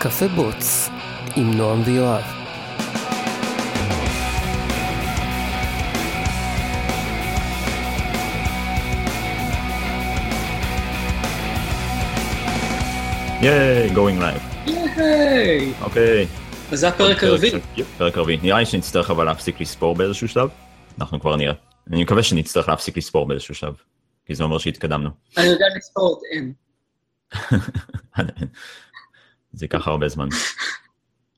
קפה בוץ עם נועם ויואב. ייי, going live. היי! אוקיי. אז זה הפרק הרביעי. פרק רביעי. נראה לי שנצטרך אבל להפסיק לספור באיזשהו שלב. אנחנו כבר נראה. אני מקווה שנצטרך להפסיק לספור באיזשהו שלב. כי זה אומר שהתקדמנו. אני יודע לספור את N. זה ייקח הרבה זמן.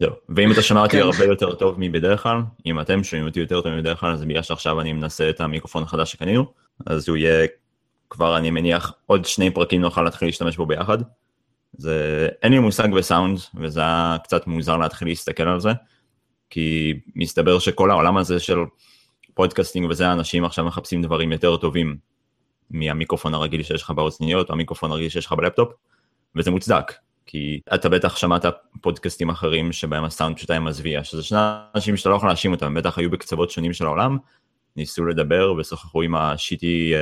זהו. ואם אתה שומע אותי כן. הרבה יותר טוב מבדרך כלל, אם אתם שומעים אותי יותר טוב מבדרך כלל, אז בגלל שעכשיו אני מנסה את המיקרופון החדש שקנינו, אז הוא יהיה כבר, אני מניח, עוד שני פרקים נוכל להתחיל להשתמש בו ביחד. זה, אין לי מושג בסאונד, וזה היה קצת מוזר להתחיל להסתכל על זה, כי מסתבר שכל העולם הזה של podcasting וזה, אנשים עכשיו מחפשים דברים יותר טובים מהמיקרופון הרגיל שיש לך באוזניות, או המיקרופון הרגיל שיש לך בלפטופ, וזה מוצדק, כי אתה בטח שמעת פודקאסטים אחרים שבהם הסאונד פשוט היה מזוויע, שזה שני אנשים שאתה לא יכול להאשים אותם, בטח היו בקצוות שונים של העולם, ניסו לדבר ושוחחו עם ה shitty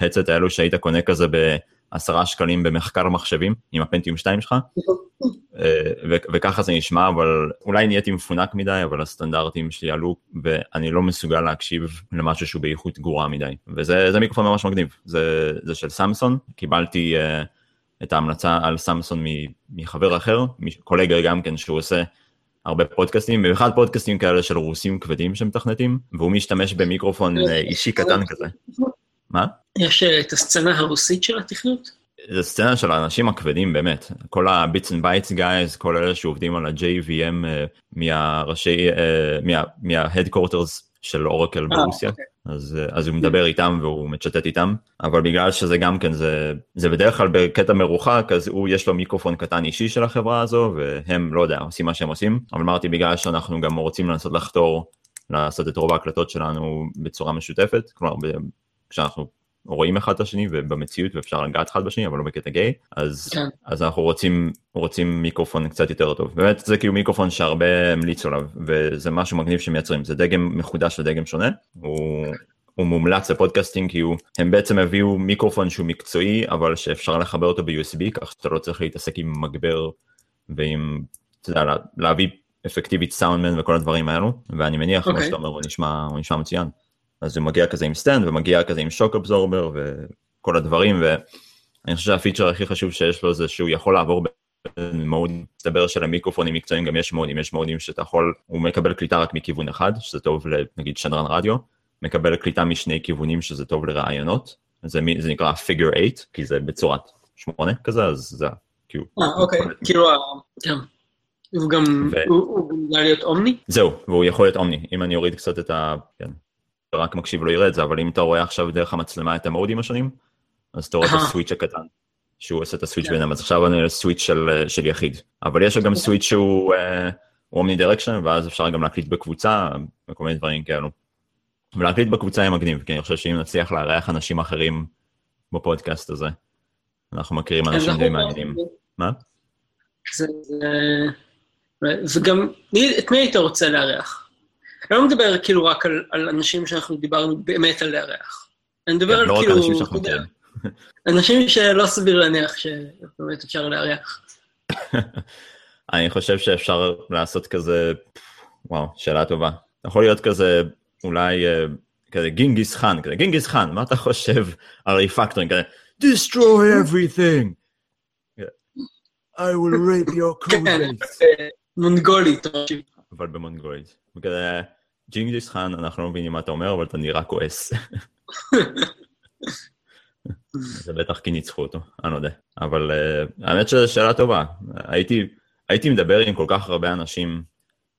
headset האלו שהיית קונה כזה בעשרה שקלים במחסן מחשבים, עם הפנטיום 2 שלך, אה, ו- וככה זה נשמע, אבל אולי נהייתי מפונק מדי, אבל הסטנדרטים שלי עלו, ואני לא מסוגל להקשיב למשהו שהוא באיכות גרועה מדי. וזה זה מיקרופון ממש מגניב, זה, זה של סמסון, קיבלתי uh, את ההמלצה על סמסון מחבר אחר, קולגה גם כן, שהוא עושה הרבה פודקאסטים, במיוחד פודקאסטים כאלה של רוסים כבדים שמתכנתים, והוא משתמש במיקרופון אה, אישי קטן כזה. מה? יש אה, את הסצנה הרוסית של התכנות? זה סצנה של האנשים הכבדים באמת, כל ה-bits and bytes guys, כל אלה שעובדים על ה-JVM אה, מהראשי, מה- מה-headquarters של אורקל ברוסיה, אוקיי. אז, אה, אז הוא מדבר איתם והוא מצ'טט איתם, אבל בגלל שזה גם כן, זה, זה בדרך כלל בקטע מרוחק, אז הוא יש לו מיקרופון קטן אישי של החברה הזו, והם, לא יודע, עושים מה שהם עושים, אבל אמרתי בגלל שאנחנו גם רוצים לנסות לחתור, לעשות את רוב ההקלטות שלנו בצורה משותפת, כלומר, כשאנחנו רואים אחד את השני ובמציאות ואפשר לגעת אחד בשני אבל לא בקטע גיי אז כן. אז אנחנו רוצים רוצים מיקרופון קצת יותר טוב באמת זה כאילו מיקרופון שהרבה המליצו עליו וזה משהו מגניב שמייצרים זה דגם מחודש לדגם שונה הוא. הוא מומלץ ל podcasting כי הוא, הם בעצם הביאו מיקרופון שהוא מקצועי אבל שאפשר לחבר אותו ב-USB כך שאתה לא צריך להתעסק עם מגבר ועם, אתה יודע, לה- להביא אפקטיבית סאונדמן וכל הדברים האלו ואני מניח כמו אוקיי. שאתה אומר הוא נשמע, הוא נשמע מצוין. אז הוא מגיע כזה עם stand ומגיע כזה עם shock absorber וכל הדברים ואני חושב שה feature הכי חשוב שיש לו זה שהוא יכול לעבור בין mode, מסתבר שלמיקרופונים מקצועיים גם יש mode ים, יש mode ים שאתה יכול, הוא מקבל קליטה רק מכיוון אחד, שזה טוב לנגיד שדרן רדיו, מקבל קליטה משני כיוונים שזה טוב לראיונות, זה, זה נקרא figure 8 כי זה בצורת 8 כזה, אז זה כאילו, אה, אוקיי. כאילו, כן. הוא גם, ו- הוא הוא גם יודע להיות אומני? זהו, והוא יכול להיות אומני, אם אני אוריד קצת את ה... כן, רק מקשיב לא יראה את זה, אבל אם אתה רואה עכשיו דרך המצלמה את המודים השונים, אז אתה רואה את. הסוויץ' הקטן, שהוא עושה את הסוויץ' כן. ביניהם, אז עכשיו אני סוויץ' של, של יחיד, אבל יש גם סוויץ' שהוא אה, אומני דירקשן, ואז אפשר גם להקליט בקבוצה, וכל מיני דברים כאלו. ולהקליט בקבוצה יהיה מגניב, כי אני חושב שאם נצליח לארח אנשים אחרים בפודקאסט הזה, אנחנו מכירים אנשים די מעניינים. מה? זה, וגם, את מי היית רוצה לארח? אני לא מדבר כאילו רק על, על אנשים שאנחנו דיברנו באמת על לארח. אני מדבר על לא רק כאילו, אנשים שאנחנו מכירים. אנשים שלא סביר להניח שבאמת אפשר לארח. אני חושב שאפשר לעשות כזה, וואו, שאלה טובה. יכול להיות כזה, אולי אה, כזה ג'ינגיס חאן, כזה ג'ינגיס חאן, מה אתה חושב על refactoring? כזה, destroy everything. I will rape your כן, codebase. אה, מונגולית. אבל במונגולית. וכזה, ג'ינגיס חאן, אנחנו לא מבינים מה אתה אומר, אבל אתה נראה כועס. זה בטח כי ניצחו אותו, אני לא יודע. אבל uh, האמת שזו שאלה טובה. הייתי, הייתי מדבר עם כל כך הרבה אנשים,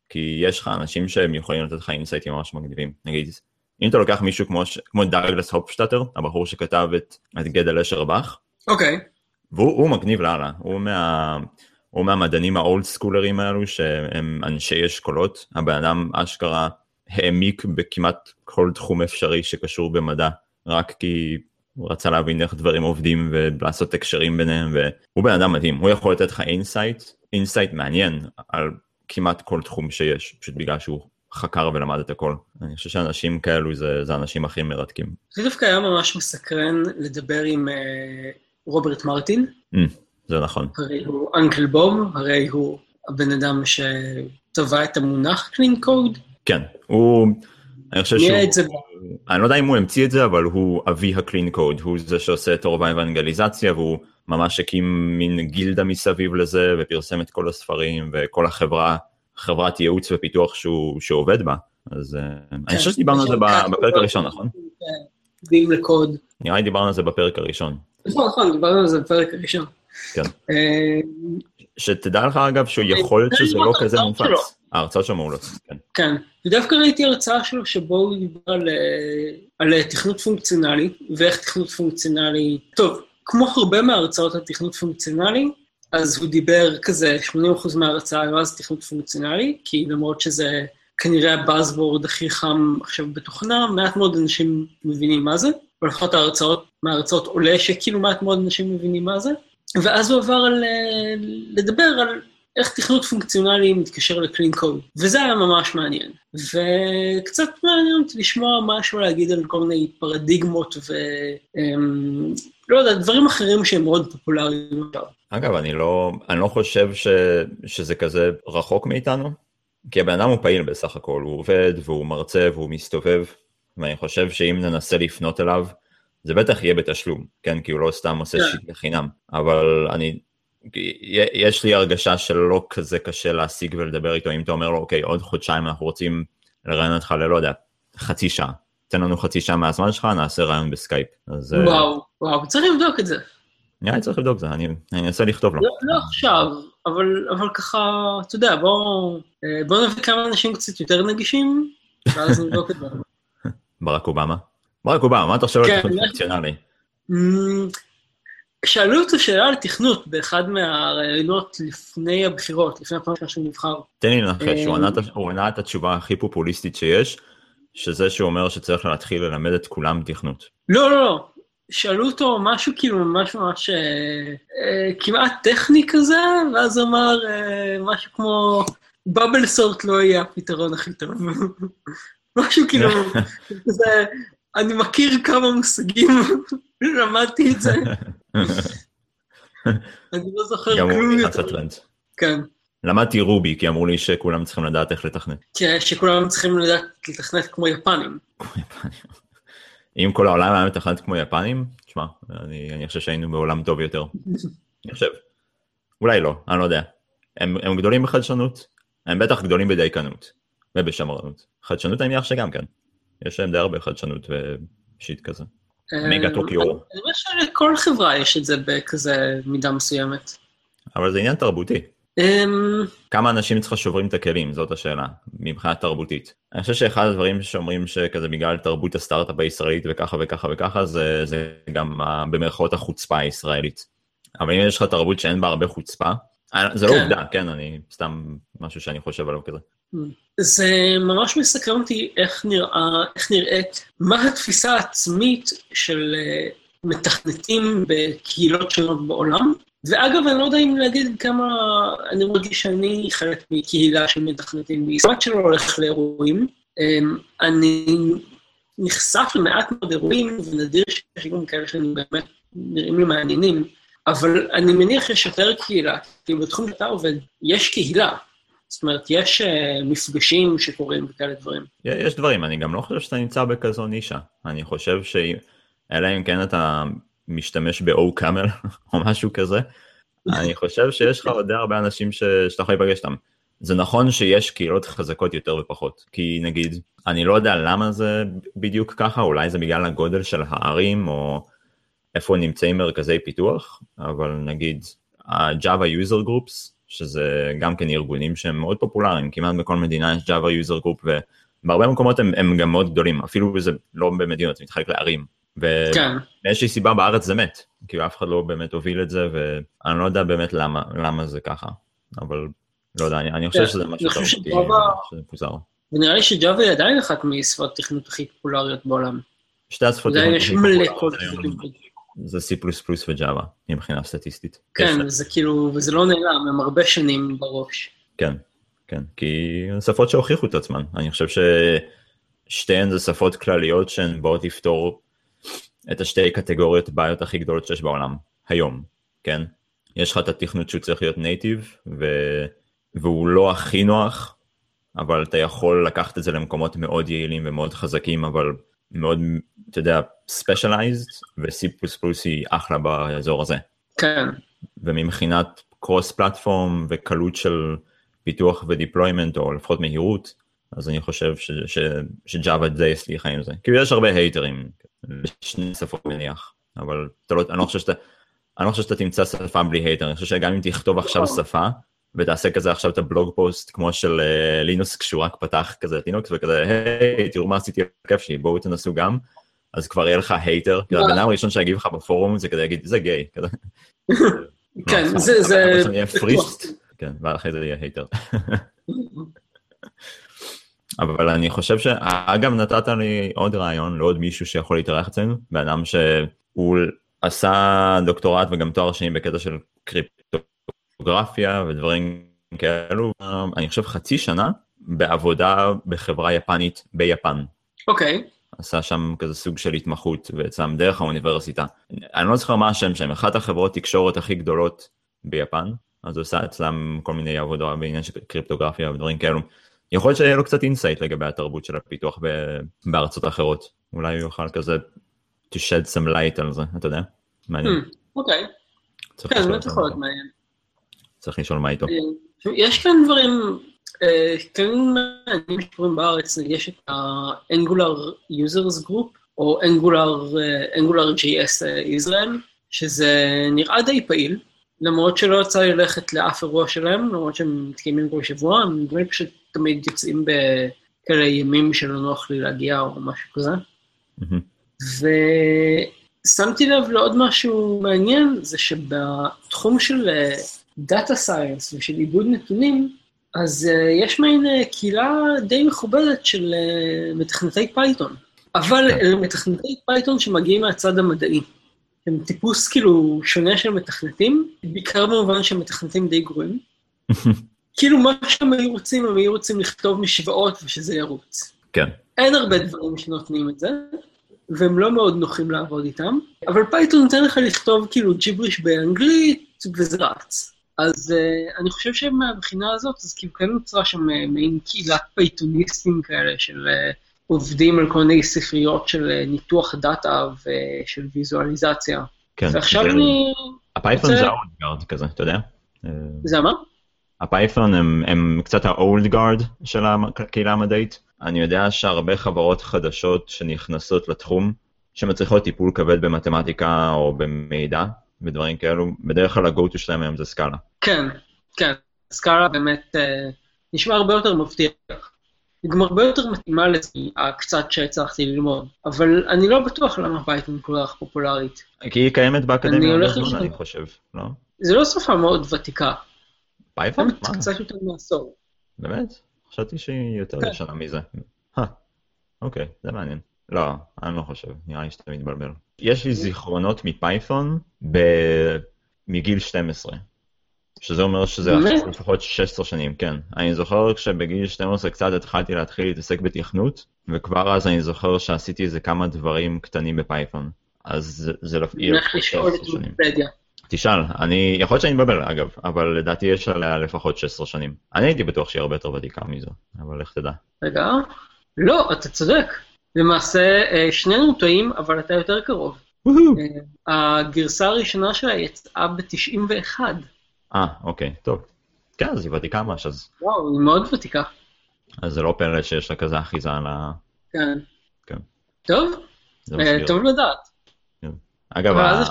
כי יש לך אנשים שהם יכולים לתת לך אינסייטים ממש מגניבים. נגיד, אם אתה לוקח מישהו כמו, ש- כמו דאגלס הופשטאטר, הבחור שכתב את, את גדל אשר באך, אוקיי, והוא הוא מגניב לאללה, הוא, מה, הוא מהמדענים האולד סקולרים האלו שהם אנשי אשכולות, הבן אדם אשכרה העמיק בכמעט כל תחום אפשרי שקשור במדע, רק כי הוא רצה להבין איך דברים עובדים ולעשות הקשרים ביניהם, והוא בן אדם מדהים, הוא יכול לתת לך insight, insight מעניין על כמעט כל תחום שיש, פשוט בגלל שהוא חקר ולמד את הכל. אני חושב שאנשים כאלו זה, זה האנשים הכי מרתקים. זה דווקא היה ממש מסקרן לדבר עם אה, רוברט מרטין, Mm, זה נכון. הרי הוא Uncle Bob, הרי הוא הבן אדם שטבע את המונח clean code? כן, הוא, אני חושב שהוא, את זה? אני לא יודע אם הוא המציא את זה, אבל הוא אבי הקלין קוד, הוא זה שעושה את רוב האוונגליזציה, והוא ממש הקים מין גילדה מסביב לזה, ופרסם את כל הספרים, וכל החברה, חברת ייעוץ ופיתוח שהוא, שהוא עובד בה. אז אה, אני חושב שדיברנו על זה בפרק הראשון, נכון? דין לקוד. נראה לי דיברנו על זה בפרק הראשון. נכון, נכון, דיברנו על זה בפרק הראשון. כן. אה, שתדע לך אגב שהוא יכול להיות שזה לא כזה ההרצאות שלו. מונפץ. ההרצאות שלו מעולות, כן. כן, ודווקא ראיתי הרצאה שלו שבו הוא דיבר על, אה, על תכנות פונקציונלי, ואיך תכנות פונקציונלי... טוב, כמו הרבה מההרצאות על תכנות פונקציונלי, אז הוא דיבר כזה, 80% מההרצאה היה אז תכנות פונקציונלי, כי למרות שזה כנראה הבאזוורד הכי חם עכשיו בתוכנה, מעט מאוד אנשים מבינים מה זה, ולפחות ההרצאות, מההרצאות עולה שכאילו מעט מאוד אנשים מבינים מה זה, ואז הוא עבר על, אה, לדבר על איך תכנות פונקציונלי מתקשר לקלין קוד, וזה היה ממש מעניין. וקצת מעניין אותי לשמוע משהו להגיד על כל מיני פרדיגמות ו... אמ, לא יודע, דברים אחרים שהם מאוד פופולריים. אגב, אני לא, אני לא חושב ש, שזה כזה רחוק מאיתנו, כי הבן אדם הוא פעיל בסך הכל, הוא עובד והוא מרצה והוא מסתובב, ואני חושב שאם ננסה לפנות אליו, זה בטח יהיה בתשלום, כן? כי הוא לא סתם עושה כן. shit לחינם, אבל אני, יש לי הרגשה שלא כזה קשה להשיג ולדבר איתו, אם אתה אומר לו, אוקיי, עוד חודשיים אנחנו רוצים לראיין אותך ללא יודע, חצי שעה. תן לנו חצי שעה מהזמן שלך, נעשה ראיון בסקייפ. אז אה, וואו, וואו, צריך לבדוק את זה. נראה לי צריך לבדוק את זה, אני אנסה לכתוב לו. לא, לא עכשיו, אבל, אבל ככה, אתה יודע, בוא, אה, בוא נביא כמה אנשים קצת יותר נגישים, ואז נבדוק את זה. ברק אובמה. ברק אובמה, מה אתה חושב על כן, תכנון לך- פונקציונלי? אמ, שאלו אותו שאלה על תכנות באחד מהראיונות לפני הבחירות, לפני הפעם שהוא נבחר. תן לי לנחש, אה, הוא ענה את- התשובה הכי פופוליסטית שיש, שזה שהוא אומר שצריך להתחיל ללמד את כולם תכנות. לא, לא, לא. שאלו אותו משהו כאילו ממש ממש אה, אה, כמעט טכני כזה, ואז אמר אה, משהו כמו, בבל סורט לא יהיה הפתרון הכי טוב. משהו כאילו, כזה, אני מכיר כמה מושגים, למדתי את זה, אני לא זוכר גם הוא כלום נכנס יותר. לטרנד. כן, למדתי רובי, כי אמרו לי שכולם צריכים לדעת איך לתכנת. ש- שכולם צריכים לדעת לתכנת כמו יפנים. כמו יפנים. אם כל העולם היה מתכנת כמו יפנים, תשמע, אני אני חושב שהיינו בעולם טוב יותר. אני חושב. אולי לא, אני לא יודע. הם הם גדולים בחדשנות, הם בטח גדולים בדייקנות ובשמרנות. חדשנות אני מניח שגם כן. יש להם די הרבה חדשנות ושיט כזה. מגה אה, טוקיו. אני חושב שלכל חברה יש את זה בכזה מידה מסוימת. אבל זה עניין תרבותי. אמ, כמה אנשים אצלך שוברים את הכלים, זאת השאלה, מבחינה תרבותית. אני חושב שאחד הדברים שאומרים שכזה בגלל תרבות הסטארט-אפ הישראלית וככה וככה וככה, זה, זה גם במרכאות החוצפה הישראלית. אבל אם יש לך תרבות שאין בה הרבה חוצפה, אה, זה לא כן. עובדה, כן, אני סתם משהו שאני חושב עליו כזה. זה ממש מסקרן אותי איך, נראה, איך נראית, מה התפיסה העצמית של אה, מתכנתים בקהילות שונות בעולם. ואגב, אני לא יודע אם להגיד כמה אני מרגיש שאני חלק מקהילה של מתכנתים בישראל שלא הולך לאירועים. אמ, אני נחשף למעט מאוד אירועים, ונדיר שיש גם כאלה שאני באמת נראים לי מעניינים, אבל אני מניח שיש יותר קהילה, כי בתחום שאתה עובד, יש קהילה. זאת אומרת, יש uh, מפגשים שקורים וכאלה דברים. יש דברים, אני גם לא חושב שאתה נמצא בכזו נישה. אני חושב שאם, אלא אם כן אתה משתמש ב-O קאמל או משהו כזה, אני חושב שיש לך עוד הרבה אנשים ש... שאתה יכול להיפגש איתם. זה נכון שיש קהילות חזקות יותר ופחות, כי נגיד, אני לא יודע למה זה בדיוק ככה, אולי זה בגלל הגודל של הערים, או איפה נמצאים מרכזי פיתוח, אבל נגיד, ה-Java user groups, שזה גם כן ארגונים שהם מאוד פופולריים, כמעט בכל מדינה יש Java user group, ובהרבה מקומות הם, הם גם מאוד גדולים, אפילו זה לא במדינות, זה מתחלק לערים. כן. ומאיזושהי סיבה בארץ זה מת, כאילו אף אחד לא באמת הוביל את זה, ואני לא יודע באמת למה, למה זה ככה, אבל לא יודע, אני, אני חושב כן, שזה משהו תרבותי, שג'אווה- שזה מפוזר. ונראה לי שג'אווה היא עדיין אחת משפות תכנות הכי פופולריות בעולם. שתי השפות עדיין הכי פופולריות זה C++ וג'אווה, מבחינה סטטיסטית. כן, זה כאילו, וזה לא נעלם, הם הרבה שנים בראש. כן, כן, כי שפות שהוכיחו את עצמן. אני חושב ששתיהן זה שפות כלליות שהן באות לפתור את השתי קטגוריות בעיות הכי גדולות שיש בעולם, היום, כן? יש לך את התכנות שהוא צריך להיות native, והוא לא הכי נוח, אבל אתה יכול לקחת את זה למקומות מאוד יעילים ומאוד חזקים, אבל מאוד, אתה יודע, specialized, ו-C++ היא אחלה באזור הזה. כן. ומבחינת cross platform וקלות של פיתוח ו deployment, או לפחות מהירות, אז אני חושב שג'אווה די הצליחה עם זה. כאילו יש הרבה haters, בשני שפות מניח, אבל לא, אני לא חושב שאתה, אני לא חושב שאתה תמצא שפה בלי hater, אני חושב שגם אם תכתוב עכשיו נכון. שפה, ותעשה כזה עכשיו את ה blog post כמו של אה, לינוס כשהוא רק פתח כזה את לינוקס וכזה hey תראו מה עשיתי בכיף שלי בואו תנסו גם. אז כבר יהיה לך hater, כאילו, הבן אדם הראשון שיגיב לך בפורום זה כזה יגיד זה גיי, כזה. כן, זה- זה- first, כן, ואחרי זה יהיה hater. אבל אני חושב שאגב נתת לי עוד רעיון לעוד מישהו שיכול להתארח אצלנו, בן אדם שהוא עשה דוקטורט וגם תואר שני בקטע של קריפטוגרפיה ודברים כאלו, אני חושב חצי שנה בעבודה בחברה יפנית ביפן. אוקיי, עשה שם כזה סוג של התמחות ואצלם דרך האוניברסיטה. אני לא זוכר מה השם שלהם, אחת החברות תקשורת הכי גדולות ביפן, אז הוא עשה אצלם כל מיני עבודה בעניין של קריפטוגרפיה ודברים כאלו. יכול להיות שיהיה לו קצת insight לגבי התרבות של הפיתוח בארצות אחרות. אולי הוא יוכל כזה to shed some light על זה, אתה יודע? מעניין. Hmm, אוקיי, צריך כן, לשאול באמת. יכול להיות מעניין. צריך לשאול אותו. יש כאן דברים, אה, כלים מעניינים שקורים בארץ, יש את ה-Angular Users Group, או Angular, אה, Angular JS אה, Israel, שזה נראה די פעיל, למרות שלא יצא לי ללכת לאף אירוע שלהם, למרות שהם מתקיימים כל שבוע, הם נדמה לי פשוט תמיד יוצאים בכאלה ימים שלא נוח לי להגיע או משהו כזה. ושמתי לב לעוד משהו מעניין, זה שבתחום של data science ושל עיבוד נתונים, אז uh, יש מעין uh, קהילה די מכובדת של uh, מתכנתי פייתון. אבל כן. אלה מתכנתי פייתון שמגיעים מהצד המדעי. הם טיפוס כאילו שונה של מתכנתים, בעיקר במובן שהם מתכנתים די גרועים. כאילו מה שהם היו רוצים, הם היו רוצים לכתוב משוואות ושזה ירוץ. כן. אין הרבה דברים שנותנים את זה, והם לא מאוד נוחים לעבוד איתם, אבל פייתון נותן לך לכתוב כאילו ג'יבריש באנגלית, וזה רץ. אז uh, אני חושב שמהבחינה הזאת, אז כאילו כן נוצרה שם uh, מעין קהילת פייתוניסטים כאלה של uh, עובדים על כל מיני ספריות של uh, ניתוח data ושל ויזואליזציה. כן. ועכשיו זה- אני... הפייתון רוצה- זה ה old כזה, אתה יודע? אה, זה מה? הפייתון הם, הם קצת ה-old guard של הקהילה המדעית. אני יודע שהרבה חברות חדשות שנכנסות לתחום, שמצריכות טיפול כבד במתמטיקה או במידע ודברים כאלו, בדרך כלל ה-go-to שלהם היום זה סקאלה. כן, כן. סקאלה באמת uh, נשמע הרבה יותר מבטיח. היא גם הרבה יותר מתאימה לזה, הקצת שהצלחתי ללמוד. אבל אני לא בטוח למה פייתון כל כך פופולרית. כי היא קיימת באקדמיה הרבה זמן, לשם. אני חושב, לא? זו לא שפה מאוד ותיקה, פייתון? מה? קצת יותר מעשור. באמת? חשבתי שהיא יותר כן. ישנה מזה. אה, אוקיי, זה מעניין. לא, אני לא חושב, נראה לי שאתה מתבלבל. יש לי זיכרונות מפייתון ב- מגיל 12, שזה אומר שזה לפחות 16 שנים, כן. אני זוכר כשבגיל 12 קצת התחלתי להתחיל להתעסק בתכנות, וכבר אז אני זוכר שעשיתי איזה כמה דברים קטנים בפייתון. אז זה- לפ- אני הולך לשאול את 16 שנים. תשאל, אני, יכול להיות שאני מתבלבל אגב, אבל לדעתי יש עליה לפחות 16 שנים. אני הייתי בטוח שהיא הרבה יותר ותיקה מזו, אבל לך תדע. רגע, לא, אתה צודק. למעשה, אה, שנינו טועים, אבל אתה יותר קרוב. אה, הגרסה הראשונה שלה יצאה ב-91. אה, אוקיי, טוב. כן, אז היא ותיקה ממש, אז, וואו, היא מאוד ותיקה. אז זה לא פלא שיש לה כזה אחיזה על ה... כן. כן. טוב, אה. טוב לדעת. אגב, יש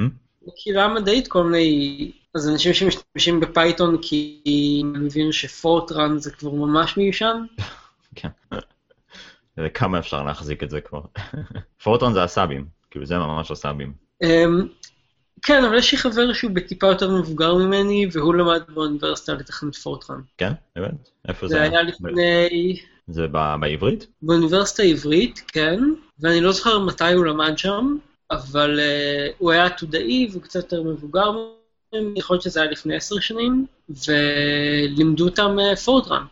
Hmm? בקהילה המדעית כל מיני, אז אנשים שמשתמשים בפייתון כי הם מבינים שפורטרן זה כבר ממש מיושן. כן. כמה אפשר להחזיק את זה כבר. פורטון זה הסאבים, כאילו זה ממש הסאבים. אמ, כן, אבל יש לי חבר שהוא בטיפה יותר מבוגר ממני, והוא למד באוניברסיטה לתכנת פורטרן. כן? באמת? איפה זה זה היה לפני... זה בעברית? באוניברסיטה העברית, כן, ואני לא זוכר מתי הוא למד שם, אבל uh, הוא היה עתודאי והוא קצת יותר מבוגר ממני, יכול להיות שזה היה לפני עשר שנים, ולימדו אותם uh, פורטרן.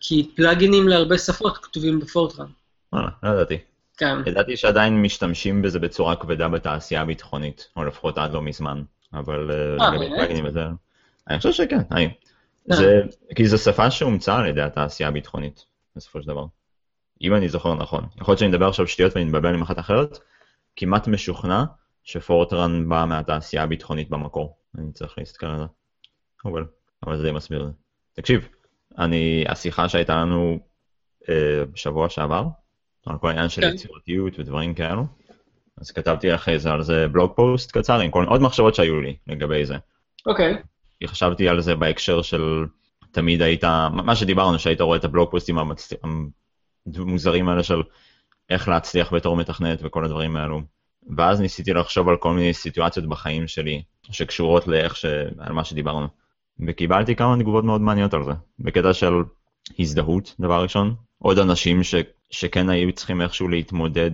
כי פלאגינים להרבה שפות כתובים בפורטרן. וואלה, לא ידעתי. כן. ידעתי שעדיין משתמשים בזה בצורה כבדה בתעשייה הביטחונית, או לפחות עד לא מזמן, אבל אה, אה, לגבי? פלאגינים וזה, אני חושב שכן, אני, זה, כי זו שפה שהומצאה על ידי התעשייה הביטחונית, בסופו של דבר. אם אני זוכר נכון. יכול להיות שאני מדבר עכשיו שטויות ואני מתבלבל עם אחת אחרת, כמעט משוכנע שפורטרן בא מהתעשייה הביטחונית במקור. אני צריך להסתכל על זה. אבל, אבל זה די מסביר. תקשיב, אני, השיחה שהייתה לנו אה, בשבוע שעבר, על כל העניין של כן. יצירתיות ודברים כאלו, אז כתבתי אחרי זה על זה בלוג פוסט קצר עם כל עוד מחשבות שהיו לי לגבי זה. אוקיי, כי חשבתי על זה בהקשר של תמיד היית, מה שדיברנו, שהיית רואה את הבלוג פוסטים המצ... המוזרים האלה של איך להצליח בתור מתכנת וכל הדברים האלו. ואז ניסיתי לחשוב על כל מיני סיטואציות בחיים שלי שקשורות לאיך ש... על מה שדיברנו. וקיבלתי כמה תגובות מאוד מעניינות על זה. בקטע של הזדהות, דבר ראשון. עוד אנשים ש... שכן היו צריכים איכשהו להתמודד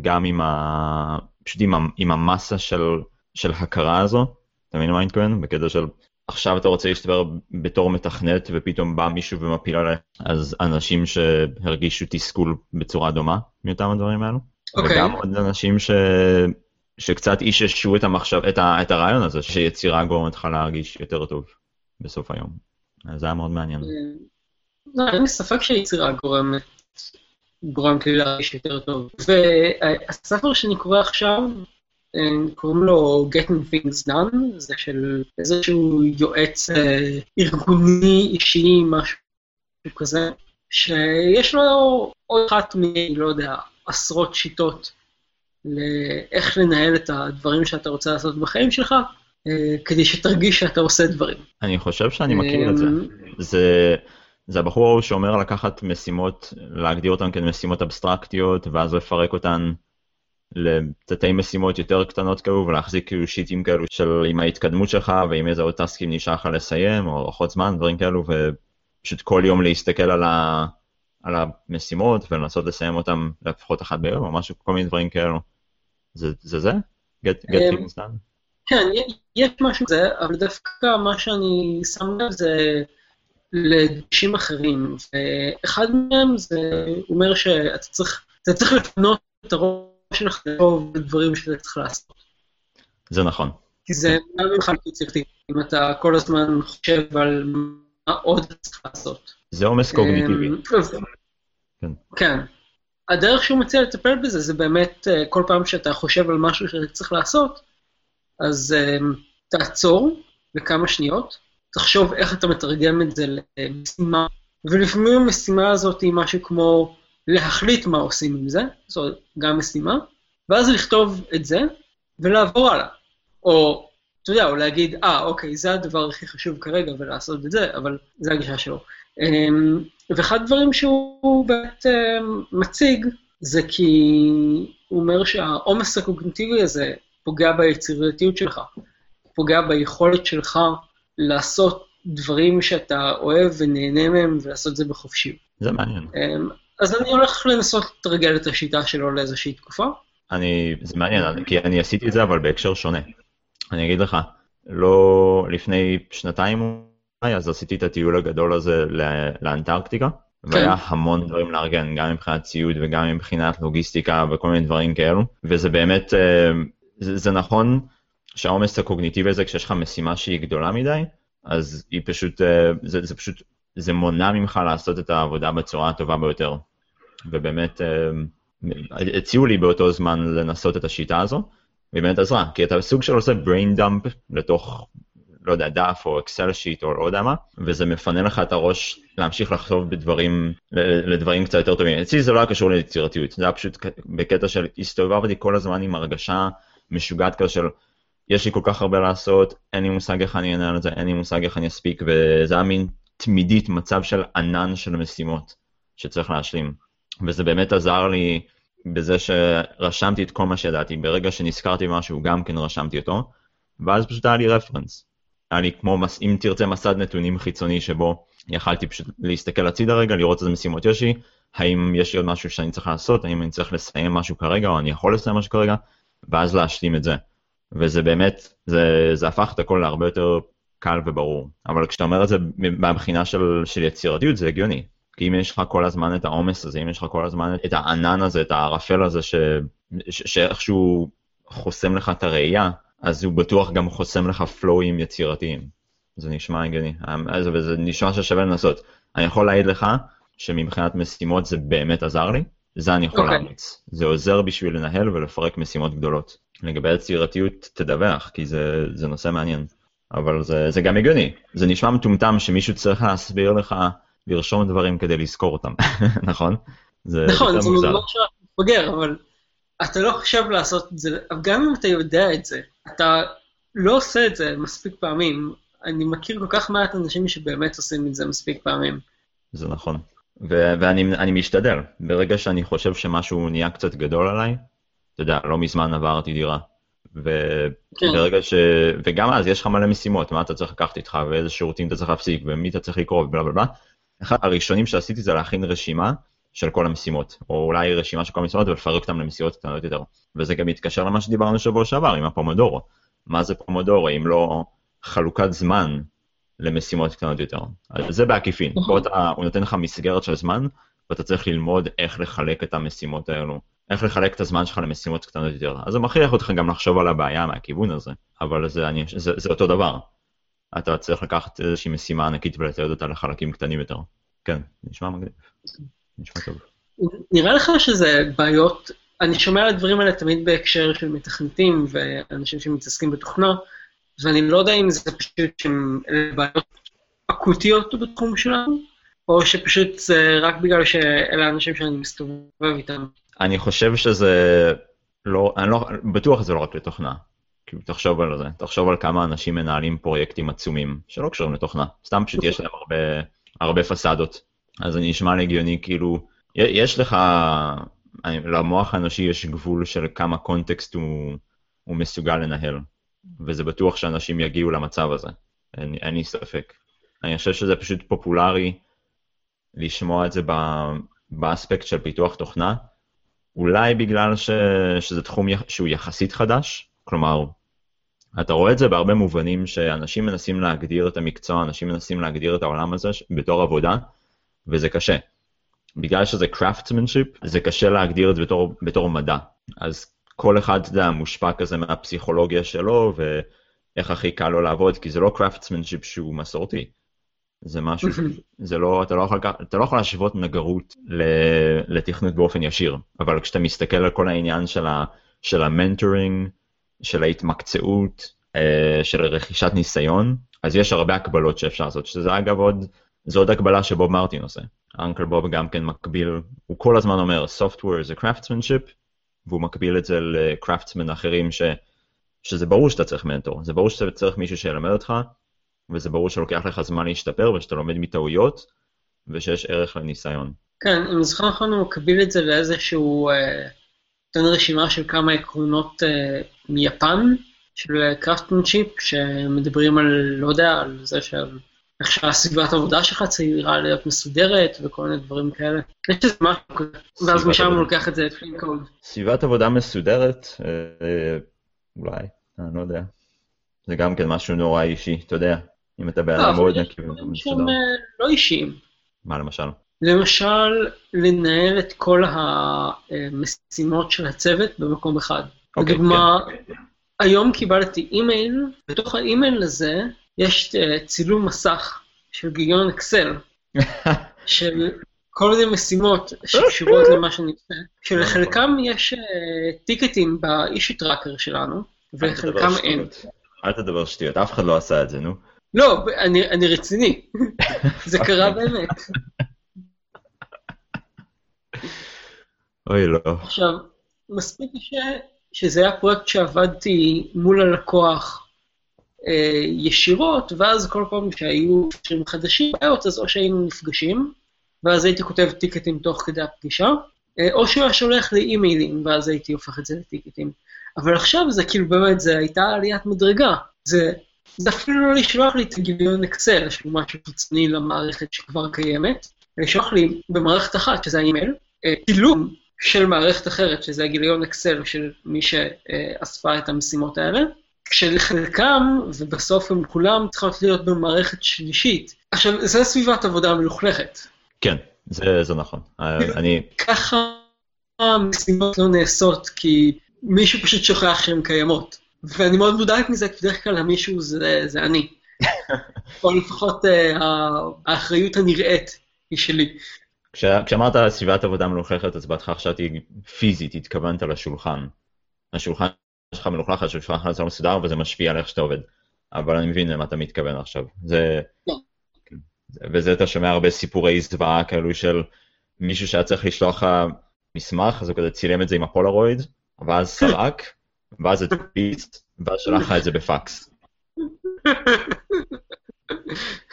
גם עם, ה... פשוט עם, ה... עם המסה של... של הכרה הזו. אתה מבין למה אני מתכוון? בקטע של עכשיו אתה רוצה להשתפר בתור מתכנת ופתאום בא מישהו ומפיל עליך, אז אנשים שהרגישו תסכול בצורה דומה מאותם הדברים האלו. אוקיי. וגם עוד אנשים ש... שקצת איששו את המחשב, את, ה... את הרעיון הזה, שיצירה גורמת לך להרגיש יותר טוב בסוף היום. אז זה היה מאוד מעניין. לא, אין לי ספק שיצירה גורמת, גורמת לי להרגיש יותר טוב. והספר שאני קורא עכשיו, אה, קוראים לו Getting Things Done, זה של איזשהו יועץ אה, ארגוני אישי, משהו כזה, שיש לו עוד אחת מ... לא יודע, עשרות שיטות לאיך לנהל את הדברים שאתה רוצה לעשות בחיים שלך, כדי שתרגיש שאתה עושה דברים. אני חושב שאני מכיר את זה. אמ, זה, זה הבחור ההוא שאומר לקחת משימות, להגדיר אותן כמשימות אבסטרקטיות, ואז לפרק אותן לתתי משימות יותר קטנות כאלו, ולהחזיק כאילו שיטים כאלו של עם ההתקדמות שלך, ועם איזה עוד טסקים נשאר לך לסיים, או ארוחות זמן, דברים כאלו, ופשוט כל יום להסתכל על, ה, על המשימות, ולנסות לסיים אותם לפחות אחת ביום, או משהו, כל מיני דברים כאלו. זה זה? זה? Get, get אמ, things done? כן, יש משהו כזה, אבל דווקא מה שאני שם לב זה לדגשים אחרים, ואחד מהם זה אומר שאתה צריך, אתה צריך לפנות את הראש שלך טוב לדברים שאתה צריך לעשות. זה נכון. כי זה גם ממך יצירתי, אם אתה כל הזמן חושב על מה עוד אתה צריך לעשות. זה עומס קוגניטיבי. אמ, כן. כן. הדרך שהוא מציע לטפל בזה זה באמת אה, כל פעם שאתה חושב על משהו שאתה צריך לעשות, אז אמ, תעצור לכמה שניות, תחשוב איך אתה מתרגם את זה למשימה, ולפעמים המשימה הזאת היא משהו כמו להחליט מה עושים עם זה, זאת גם משימה, ואז לכתוב את זה ולעבור הלאה. או, אתה יודע, או להגיד, אה, אוקיי, זה הדבר הכי חשוב כרגע ולעשות את זה, אבל זה הגישה שלו. אמ, ואחד הדברים שהוא באמת אמ, מציג, זה כי הוא אומר שהעומס הקוגניטיבי הזה פוגע ביצירתיות שלך, פוגע ביכולת שלך לעשות דברים שאתה אוהב ונהנה מהם ולעשות את זה בחופשיות. זה מעניין. אמ, אז אני הולך לנסות לתרגל את השיטה שלו לאיזושהי תקופה. אני, זה מעניין, כי אני עשיתי את זה אבל בהקשר שונה. אני אגיד לך, לא לפני שנתיים אולי, אז עשיתי את הטיול הגדול הזה ל- לאנטרקטיקה, והיה המון דברים לארגן, גם מבחינת ציוד וגם מבחינת לוגיסטיקה וכל מיני דברים כאלו, וזה באמת, אה, זה, נכון שהעומס הקוגניטיבי הזה, כשיש לך משימה שהיא גדולה מדי, אז היא פשוט, אה, זה, זה פשוט, זה מונע ממך לעשות את העבודה בצורה הטובה ביותר. ובאמת, אה, הציעו לי באותו זמן לנסות את השיטה הזו, והיא באמת עזרה, כי אתה סוג של עושה brain dump לתוך, לא יודע, דף או אקסל שיט או לא יודע מה, וזה מפנה לך את הראש להמשיך לחשוב בדברים, לדברים קצת יותר טובים. אצלי זה לא היה קשור ליצירתיות, זה היה פשוט בקטע של הסתובבתי כל הזמן עם הרגשה משוגעת כזה של יש לי כל כך הרבה לעשות, אין לי מושג איך אני אנהל את זה, אין לי מושג איך אני אספיק, וזה היה מין תמידית מצב של ענן של משימות שצריך להשלים. וזה באמת עזר לי בזה שרשמתי את כל מה שידעתי, ברגע שנזכרתי במשהו גם כן רשמתי אותו, ואז פשוט היה לי רפרנס. היה לי כמו, מס, אם תרצה, מסד נתונים חיצוני שבו יכלתי פשוט להסתכל הצידה רגע, לראות איזה משימות יש לי, האם יש לי עוד משהו שאני צריך לעשות, האם אני צריך לסיים משהו כרגע, או אני יכול לסיים משהו כרגע, ואז להשלים את זה. וזה באמת, זה, זה הפך את הכל להרבה יותר קל וברור. אבל כשאתה אומר את זה מהבחינה של, של יצירתיות, זה הגיוני. כי אם יש לך כל הזמן את העומס הזה, אם יש לך כל הזמן את הענן הזה, את הערפל הזה, ש, ש, שאיכשהו חוסם לך את הראייה, אז הוא בטוח גם חוסם לך פלואים יצירתיים. זה נשמע הגיוני, וזה נשמע ששווה לנסות. אני יכול להעיד לך שמבחינת משימות זה באמת עזר לי, זה אני יכול אוקיי. להמליץ. זה עוזר בשביל לנהל ולפרק משימות גדולות. לגבי יצירתיות, תדווח, כי זה, זה נושא מעניין. אבל זה, זה גם הגיוני. זה נשמע מטומטם שמישהו צריך להסביר לך לרשום דברים כדי לזכור אותם, נכון? זה נכון, זה מוזר. ממש רק מפגר, אבל אתה לא חושב לעשות את זה, גם אם אתה יודע את זה, אתה לא עושה את זה מספיק פעמים. אני מכיר כל כך מעט אנשים שבאמת עושים את זה מספיק פעמים. זה נכון. ו- ואני אני משתדל. ברגע שאני חושב שמשהו נהיה קצת גדול עליי, אתה יודע, לא מזמן עברתי דירה. כן. וברגע ש... וגם אז יש לך מלא משימות, מה אתה צריך לקחת איתך, ואיזה שירותים אתה צריך להפסיק, ומי אתה צריך לקרוא, ובלה בלה בלה. אחד הראשונים שעשיתי זה להכין רשימה של כל המשימות, או אולי רשימה של כל המשימות ולפרק אותן למשימות קטנות יותר. וזה גם מתקשר למה שדיברנו שבוע שעבר עם הפומודורו. מה זה פומודורו אם לא חלוקת זמן למשימות קטנות יותר. אז זה בעקיפין. נכון. פה אתה, הוא נותן לך מסגרת של זמן, ואתה צריך ללמוד איך לחלק את המשימות האלו. איך לחלק את הזמן שלך למשימות קטנות יותר. אז זה מכריח אותך גם לחשוב על הבעיה מהכיוון הזה, אבל זה, אני, זה, זה אותו דבר. אתה צריך לקחת איזושהי משימה ענקית ולתעד אותה לחלקים קטנים יותר. כן, נשמע מגניב. נשמע טוב. נראה לך שזה בעיות, אני שומע על הדברים האלה תמיד בהקשר של מתכנתים ואנשים שמתעסקים בתוכנה, ואני לא יודע אם זה פשוט שהם בעיות אקוטיות בתחום שלנו, או שפשוט זה רק בגלל שאלה האנשים שאני מסתובב איתם. אני חושב שזה לא, אני לא, בטוח זה לא רק לתוכנה. תחשוב על זה, תחשוב על כמה אנשים מנהלים פרויקטים עצומים שלא קשורים לתוכנה, סתם פשוט יש להם הרבה, הרבה פסאדות. אז זה נשמע לי הגיוני, כאילו, יש לך, למוח האנושי יש גבול של כמה קונטקסט הוא, הוא מסוגל לנהל, וזה בטוח שאנשים יגיעו למצב הזה, אין, אין לי ספק. אני חושב שזה פשוט פופולרי לשמוע את זה באספקט של פיתוח תוכנה, אולי בגלל ש... שזה תחום יח... שהוא יחסית חדש, כלומר, אתה רואה את זה בהרבה מובנים שאנשים מנסים להגדיר את המקצוע, אנשים מנסים להגדיר את העולם הזה בתור עבודה, וזה קשה. בגלל שזה craftsmanship, זה קשה להגדיר את זה בתור, בתור מדע. אז כל אחד, אתה יודע, מושפע כזה מהפסיכולוגיה שלו, ואיך הכי קל לו לעבוד, כי זה לא craftsmanship שהוא מסורתי. זה משהו, זה לא, אתה לא יכול, אתה לא יכול להשוות נגרות לתכנות באופן ישיר, אבל כשאתה מסתכל על כל העניין של, ה, של המנטורינג, של ההתמקצעות, אה, של רכישת ניסיון, אז יש הרבה הקבלות שאפשר לעשות, שזה אגב עוד, זו עוד הקבלה שבוב מרטין עושה. Uncle Bob גם כן מקביל, הוא כל הזמן אומר, software זה craftsmanship, והוא מקביל את זה ל craftsmen אחרים, ש, שזה ברור שאתה צריך מנטור, זה ברור שאתה צריך מישהו שילמד אותך, וזה ברור שלוקח לך זמן להשתפר ושאתה לומד מטעויות, ושיש ערך לניסיון. כן, אני זוכר נכון, הוא מקביל את זה לאיזשהו, אה, נותן רשימה של כמה עקרונות אה, מיפן, של craftsmanship, שמדברים על, לא יודע, על זה של איך שהסביבת העבודה שלך צריכה להיות מסודרת וכל מיני דברים כאלה. יש איזה משהו כזה, ואז משם הוא. לוקח את זה לפי קוד. סביבת עבודה מסודרת, אה, אה, אולי, אני לא יודע. זה גם כן משהו נורא אישי, אתה יודע, אם אתה בן אדם מאוד יש נקי דברים ומסודר. אה, לא אישיים. מה למשל? למשל, לנהל את כל המשימות של הצוות במקום אחד. אוקיי, לדוגמה, היום קיבלתי אימייל, בתוך האימייל הזה יש אה, צילום מסך של גיליון אקסל, של כל מיני משימות שקשורות למה שאני עושה, שלחלקם יש אה, טיקטים באישי טראקר שלנו, ולחלקם אין. אל תדבר שטויות, אף אחד לא עשה את זה, נו. לא, אני, אני רציני, זה קרה באמת. אוי, לא. עכשיו, מספיק ש... שזה היה פרויקט שעבדתי מול הלקוח ישירות, ואז כל פעם שהיו מקרים חדשים, בעיות, אז או שהיינו נפגשים, ואז הייתי כותב טיקטים תוך כדי הפגישה, אה, או שהוא היה שולח לי אימיילים, ואז הייתי הופך את זה לטיקטים. אבל עכשיו זה כאילו באמת, זה הייתה עליית מדרגה. זה, זה אפילו לא לשלוח לי את הגיליון אקסל, שהוא משהו חיצוני למערכת שכבר קיימת, לשלוח לי במערכת אחת, שזה האימייל, אה, צילום של מערכת אחרת, שזה הגיליון אקסל של מי שאספה את המשימות האלה, כשלחלקם, ובסוף הם כולם צריכות להיות במערכת שלישית. עכשיו, זו סביבת עבודה מלוכלכת. כן, זה זה נכון. אני, ככה המשימות לא נעשות, כי מישהו פשוט שוכח שהן קיימות. ואני מאוד מודאג מזה, כי בדרך כלל המישהו זה, זה אני. או לפחות אה, האחריות הנראית היא שלי. כש, כשאמרת סביבת עבודה מלוכלכת, אז בהתחלה חשבתי פיזית, התכוונת לשולחן. השולחן שלך מלוכלך, השולחן שלך לא מסודר, וזה משפיע על איך שאתה עובד. אבל אני מבין למה אתה מתכוון עכשיו. זה... לא. וזה אתה שומע הרבה סיפורי זוועה כאלו של מישהו שהיה צריך לשלוח לך מסמך, אז הוא כזה צילם את זה עם הפולרויד, ואז סרק, ואז זה הדפיס, ואז שלח לך את זה בפקס.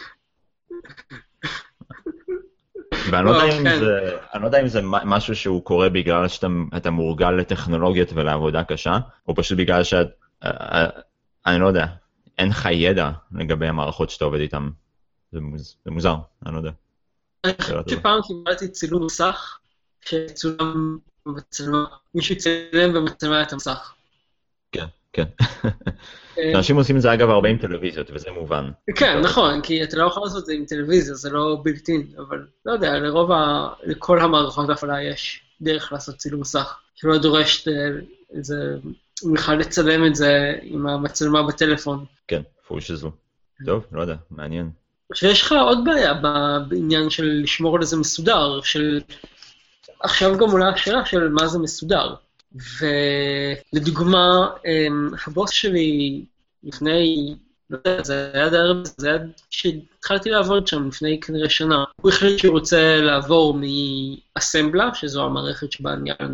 ואני לא, יודע אם כן. זה, לא יודע אם זה משהו שהוא קורה בגלל שאתה מורגל לטכנולוגיות ולעבודה קשה, או פשוט בגלל שאת, אה, אה, אני לא יודע, אין לך ידע לגבי המערכות שאתה עובד איתן. זה, מוז, זה מוזר, אני לא יודע. אני חושב. שפעם קיבלתי צילום מסך שצולם במצלמה, מישהו צילם במצלמה את המסך. כן, כן. אה, אנשים עושים את זה אגב הרבה עם טלוויזיות, וזה מובן. כן, נכון, כי אתה לא יכול לעשות את זה עם טלוויזיה, זה לא בלתי, אבל לא יודע, לרוב ה... לכל המערכות ההפעלה יש דרך לעשות צילום מסך, שלא דורש אה, איזה... בכלל לצלם את זה עם המצלמה בטלפון. כן, פול שזו. טוב, לא יודע, מעניין. שיש לך עוד בעיה בעניין של לשמור על זה מסודר, של... עכשיו גם עולה השאלה של מה זה מסודר. ולדוגמה, אמ, הבוס שלי לפני, לא יודע, זה היה די הרבה, זה היה כשהתחלתי לעבוד שם לפני כנראה שנה. הוא החליט שהוא רוצה לעבור מאסמבלה, שזו המערכת שבה נהיה אה,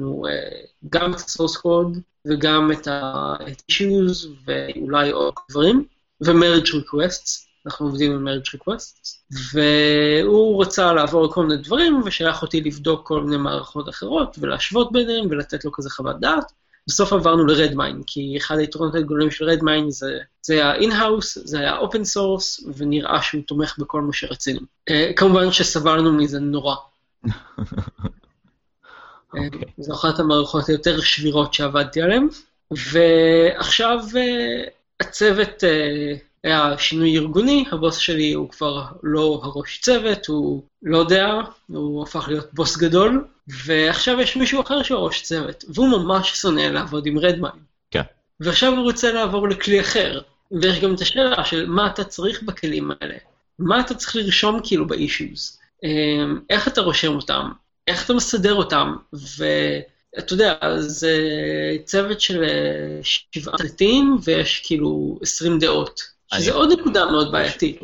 גם את ה-source code וגם את ה-issues ואולי עוד דברים, ו-merge requests. אנחנו עובדים עם merge requests, והוא רצה לעבור כל מיני דברים, ושלח אותי לבדוק כל מיני מערכות אחרות, ולהשוות ביניהם, ולתת לו כזה חוות דעת. בסוף עברנו ל-Redmine, כי אחד היתרונות הגדולים של Redmine זה, זה היה in-house, זה היה open source, ונראה שהוא תומך בכל מה שרצינו. Uh, כמובן שסבלנו מזה נורא. אוקיי. אה, זו אחת המערכות היותר שבירות שעבדתי עליהן. ועכשיו אה, הצוות, אה, היה שינוי ארגוני, הבוס שלי הוא כבר לא הראש צוות, הוא לא יודע, הוא הפך להיות בוס גדול, ועכשיו יש מישהו אחר שהוא ראש צוות, והוא ממש שונא לעבוד עם רדמיין. כן. ועכשיו הוא רוצה לעבור לכלי אחר, ויש גם את השאלה של מה אתה צריך בכלים האלה, מה אתה צריך לרשום כאילו ב-issues, אמ, איך אתה רושם אותם, איך אתה מסדר אותם, ואתה יודע, זה צוות של אה, שבעה תלתים, ויש כאילו 20 דעות, שזה אני- עוד נקודה מאוד בעייתית.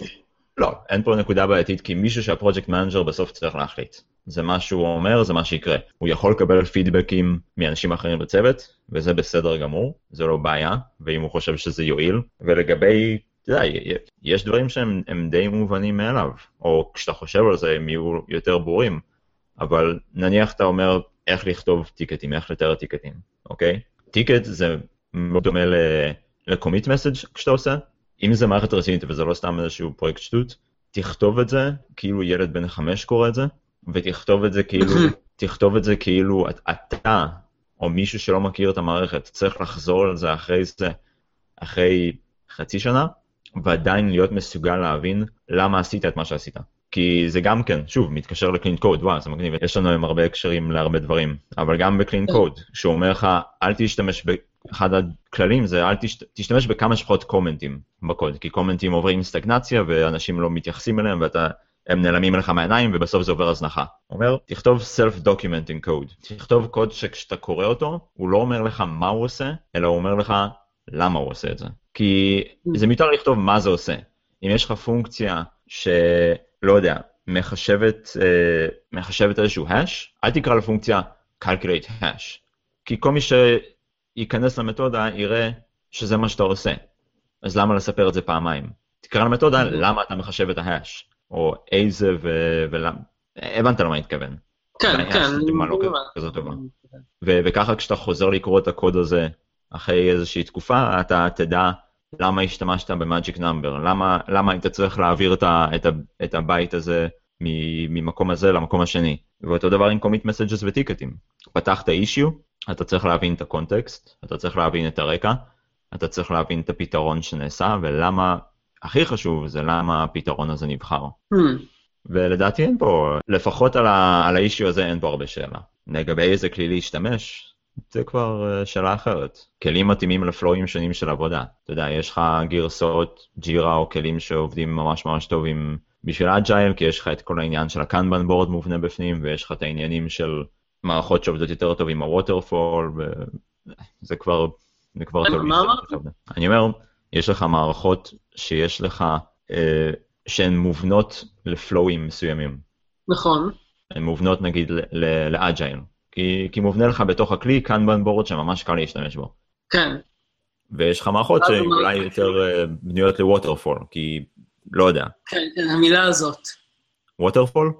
לא, אין פה נקודה בעייתית, כי מישהו שה project manager בסוף צריך להחליט. זה מה שהוא אומר, זה מה שיקרה. הוא יכול לקבל פידבקים מאנשים אחרים בצוות, וזה בסדר גמור, זה לא בעיה, ואם הוא חושב שזה יועיל. ולגבי, אתה יודע, יש דברים שהם הם די מובנים מאליו, או כשאתה חושב על זה הם יהיו יותר ברורים, אבל נניח אתה אומר איך לכתוב טיקטים, איך לתאר טיקטים, אוקיי? טיקט זה דומה ל-commit message כשאתה עושה, אם זה מערכת רצינית וזה לא סתם איזשהו פרויקט שטות, תכתוב את זה כאילו ילד בן חמש קורא את זה, ותכתוב את זה כאילו, תכתוב את זה כאילו את- אתה, או מישהו שלא מכיר את המערכת, צריך לחזור על זה אחרי זה, אחרי חצי שנה, ועדיין להיות מסוגל להבין למה עשית את מה שעשית. כי זה גם כן, שוב, מתקשר לקלין קוד, וואו, זה מגניב, יש לנו היום הרבה הקשרים להרבה דברים, אבל גם בקלין קוד, שהוא אומר לך, אל תשתמש, ב... אחד הכללים זה אל תשת... תשתמש בכמה שפחות קומנטים בקוד, כי קומנטים עוברים סטגנציה ואנשים לא מתייחסים אליהם ואתה, הם נעלמים לך מהעיניים ובסוף זה עובר הזנחה. אומר, תכתוב self-documenting code, תכתוב קוד שכשאתה קורא אותו, הוא לא אומר לך מה הוא עושה, אלא הוא אומר לך למה הוא עושה את זה. כי זה מיותר לכתוב מה זה עושה. אם יש לך פונקציה שלא יודע, מחשבת, אה, מחשבת איזשהו hash, אל תקרא לפונקציה calculate hash. כי כל מי שייכנס למתודה יראה שזה מה שאתה עושה. אז למה לספר את זה פעמיים? תקרא למתודה למה אתה מחשב את ההאש, או איזה ו... ולמה. הבנת למה אני מתכוון. כן, כן. דוגמה לא כזאת טובה. וככה כשאתה חוזר לקרוא את הקוד הזה אחרי איזושהי תקופה, אתה תדע למה השתמשת במאג'יק נאמבר, למה, היית צריך להעביר את, הבית הזה ממקום הזה למקום השני. ואותו דבר עם commit messages וטיקטים. פתחת אישיו, אתה צריך להבין את הקונטקסט, אתה צריך להבין את הרקע, אתה צריך להבין את הפתרון שנעשה, ולמה, הכי חשוב זה למה הפתרון הזה נבחר. Hmm. ולדעתי אין פה, לפחות על, ה, על ה issue הזה אין פה הרבה שאלה. לגבי איזה כלי להשתמש, זה כבר אה, שאלה אחרת. כלים מתאימים לפלואים שונים של עבודה. אתה יודע, יש לך גרסאות Jira או כלים שעובדים ממש ממש טוב עם בשביל agile, כי יש לך את כל העניין של ה Kanban board מובנה בפנים, ויש לך את העניינים של מערכות שעובדות יותר טוב עם ה waterfall, וזה כבר, זה כבר מה אמרת? אני אומר, יש לך מערכות שיש לך, אה, שהן מובנות לפלואים מסוימים. נכון. הן מובנות נגיד ל agile. כי, כי מובנה לך בתוך הכלי Kanban board שממש קל להשתמש בו. כן. ויש לך מערכות שאולי יותר אה, בנויות ל waterfall, כי לא יודע. כן, כן, המילה הזאת. waterfall?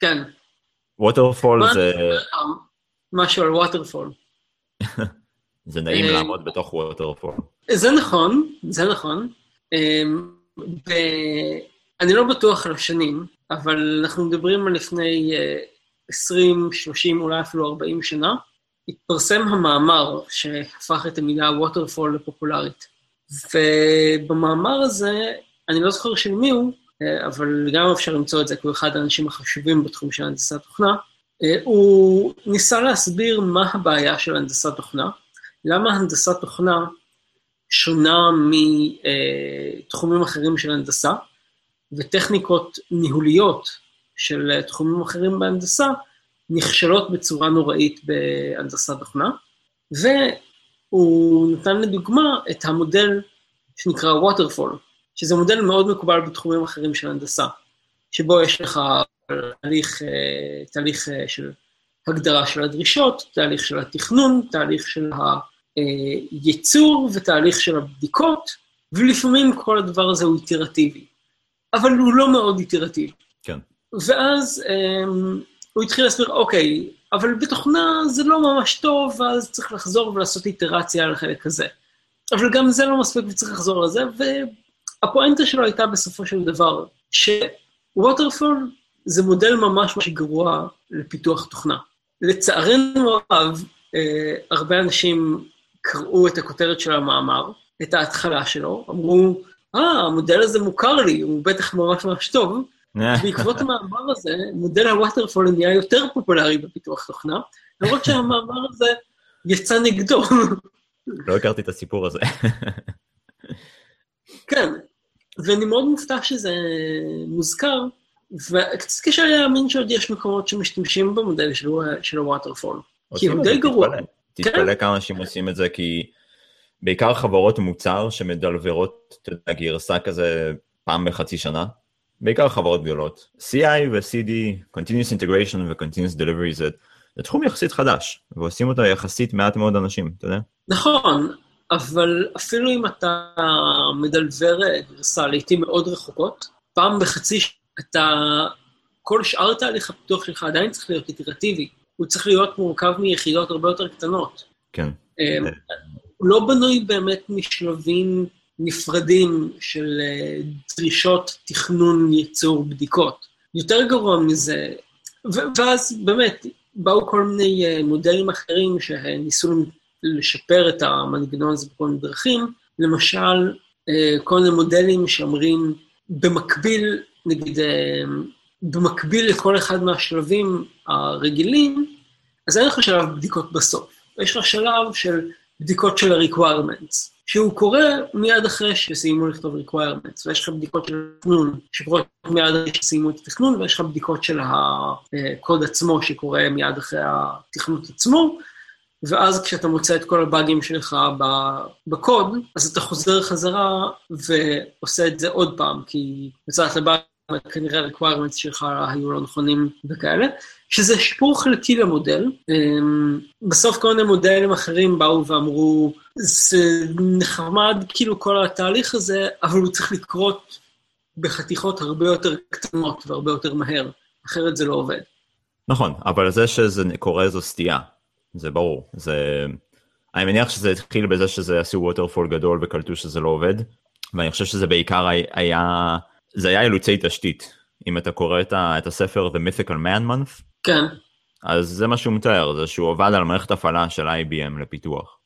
כן. waterfall זה... משהו על waterfall. זה נעים אה, לעמוד בתוך ווטרפול. זה נכון, זה נכון. אמ, אני לא בטוח על השנים, אבל אנחנו מדברים על לפני 20, 30, אולי אפילו 40 שנה. התפרסם המאמר שהפך את המילה waterfall לפופולרית. ובמאמר הזה, אני לא זוכר של מי הוא, אה, אבל גם אפשר למצוא את זה, כי הוא אחד האנשים החשובים בתחום של הנדסת תוכנה. אה, הוא ניסה להסביר מה הבעיה של הנדסת תוכנה, למה הנדסת תוכנה שונה מתחומים אחרים של הנדסה, וטכניקות ניהוליות של תחומים אחרים בהנדסה נכשלות בצורה נוראית בהנדסת תוכנה, והוא נתן לדוגמה את המודל שנקרא waterfall, שזה מודל מאוד מקובל בתחומים אחרים של הנדסה, שבו יש לך תהליך, אה, תהליך אה, של הגדרה של הדרישות, תהליך של התכנון, תהליך של הייצור ותהליך של הבדיקות, ולפעמים כל הדבר הזה הוא איטרטיבי, אבל הוא לא מאוד איטרטיבי. כן. ואז um, הוא התחיל להסביר, אוקיי, אבל בתוכנה זה לא ממש טוב, ואז צריך לחזור ולעשות איטרציה על החלק הזה. אבל גם זה לא מספיק וצריך לחזור לזה, והפואנטה שלו הייתה בסופו של דבר, שווטרפול זה מודל ממש ממש גרוע לפיתוח תוכנה. לצערנו הרב, אה, הרבה אנשים קראו את הכותרת של המאמר, את ההתחלה שלו, אמרו, אה, המודל הזה מוכר לי, הוא בטח ממש ממש טוב, בעקבות המאמר הזה, מודל הווטרפול נהיה יותר פופולרי בפיתוח תוכנה, למרות שהמאמר הזה יצא נגדו. לא הכרתי את הסיפור הזה. כן, ואני מאוד מופתע שזה מוזכר, וקצת קשה להאמין שעוד יש מקומות שמשתמשים במודל של הווטרפול. כי הוא די גרוע. תתפלא כמה אנשים עושים את זה, כי בעיקר חברות מוצר שמדלברות, אתה יודע, גרסה כזה פעם בחצי שנה, בעיקר חברות גדולות. CI ו-CD, Continuous Integration ו-Continuous Delivery זה, זה תחום יחסית חדש, ועושים אותה יחסית מעט מאוד אנשים, אתה יודע? נכון, אבל אפילו אם אתה מדלבר גרסה לעיתים מאוד רחוקות, פעם בחצי אתה, כל שאר תהליך הפיתוח שלך עדיין צריך להיות איטרטיבי. הוא צריך להיות מורכב מיחידות הרבה יותר קטנות. כן. אמ, הוא לא בנוי באמת משלבים נפרדים של אה, דרישות תכנון, ייצור, בדיקות. יותר גרוע מזה, ואז באמת, באו כל מיני אה, מודלים אחרים שניסו לשפר את המנגנון הזה בכל מיני דרכים, למשל, אה, כל מיני מודלים שאומרים, במקביל, נגיד, במקביל לכל אחד מהשלבים הרגילים, אז אין לך שלב בדיקות בסוף. יש לך שלב של בדיקות של ה-requirements, שהוא קורה מיד אחרי שסיימו לכתוב requirements, ויש לך בדיקות של תכנון שקורות מיד אחרי שסיימו את התכנון, ויש לך בדיקות של הקוד עצמו שקורה מיד אחרי התכנות עצמו, ואז כשאתה מוצא את כל הבאגים שלך בקוד, אז אתה חוזר חזרה ועושה את זה עוד פעם, כי מצאת לבאג כנראה ה-requirements שלך היו לא נכונים וכאלה, שזה שיפור חלקי למודל. אמ, בסוף כל מיני מודלים אחרים באו ואמרו, זה נחמד כאילו כל התהליך הזה, אבל הוא צריך לקרות בחתיכות הרבה יותר קטנות והרבה יותר מהר, אחרת זה לא עובד. נכון, אבל זה שזה קורה זו סטייה, זה ברור. זה... אני מניח שזה התחיל בזה שזה עשו ווטרפול גדול וקלטו שזה לא עובד, ואני חושב שזה בעיקר היה... זה היה אילוצי תשתית. אם אתה קורא את, ה, את הספר The Mythical Man Month, כן. אז זה מה שהוא מתאר, זה שהוא עבד על מערכת הפעלה של IBM לפיתוח.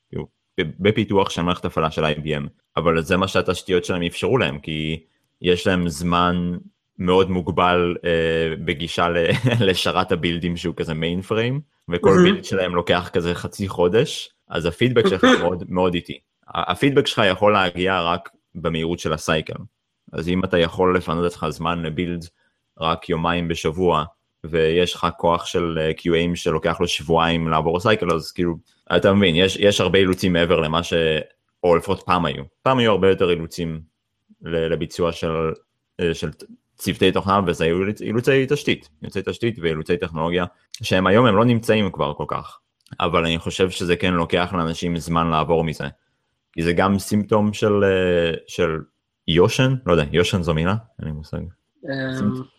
בפיתוח של מערכת הפעלה של IBM, אבל זה מה שהתשתיות שלהם אפשרו להם, כי יש להם זמן מאוד מוגבל אה, בגישה ל- לשרת הבילדים שהוא כזה מיין פריים, וכל מהמם. בילד שלהם לוקח כזה חצי חודש, אז הפידבק שלך מאוד, מאוד איטי. הפידבק שלך יכול להגיע רק במהירות של הסייקל. אז אם אתה יכול לפנות לך זמן לבילד רק יומיים בשבוע, ויש לך כוח של אה, QAים שלוקח לו שבועיים לעבור סייקל, אז כאילו, אתה מבין, יש, יש הרבה אילוצים מעבר למה ש... או לפחות פעם היו. פעם היו הרבה יותר אילוצים לביצוע של, אה, של צוותי תוכנה, וזה אילוצי תשתית, אילוצי תשתית ואילוצי טכנולוגיה, שהם היום הם לא נמצאים כבר כל כך. אבל אני חושב שזה כן לוקח לאנשים זמן לעבור מזה. כי זה גם סימפטום של, אה, של יושן, לא יודע, יושן זו מילה? אין לי מושג.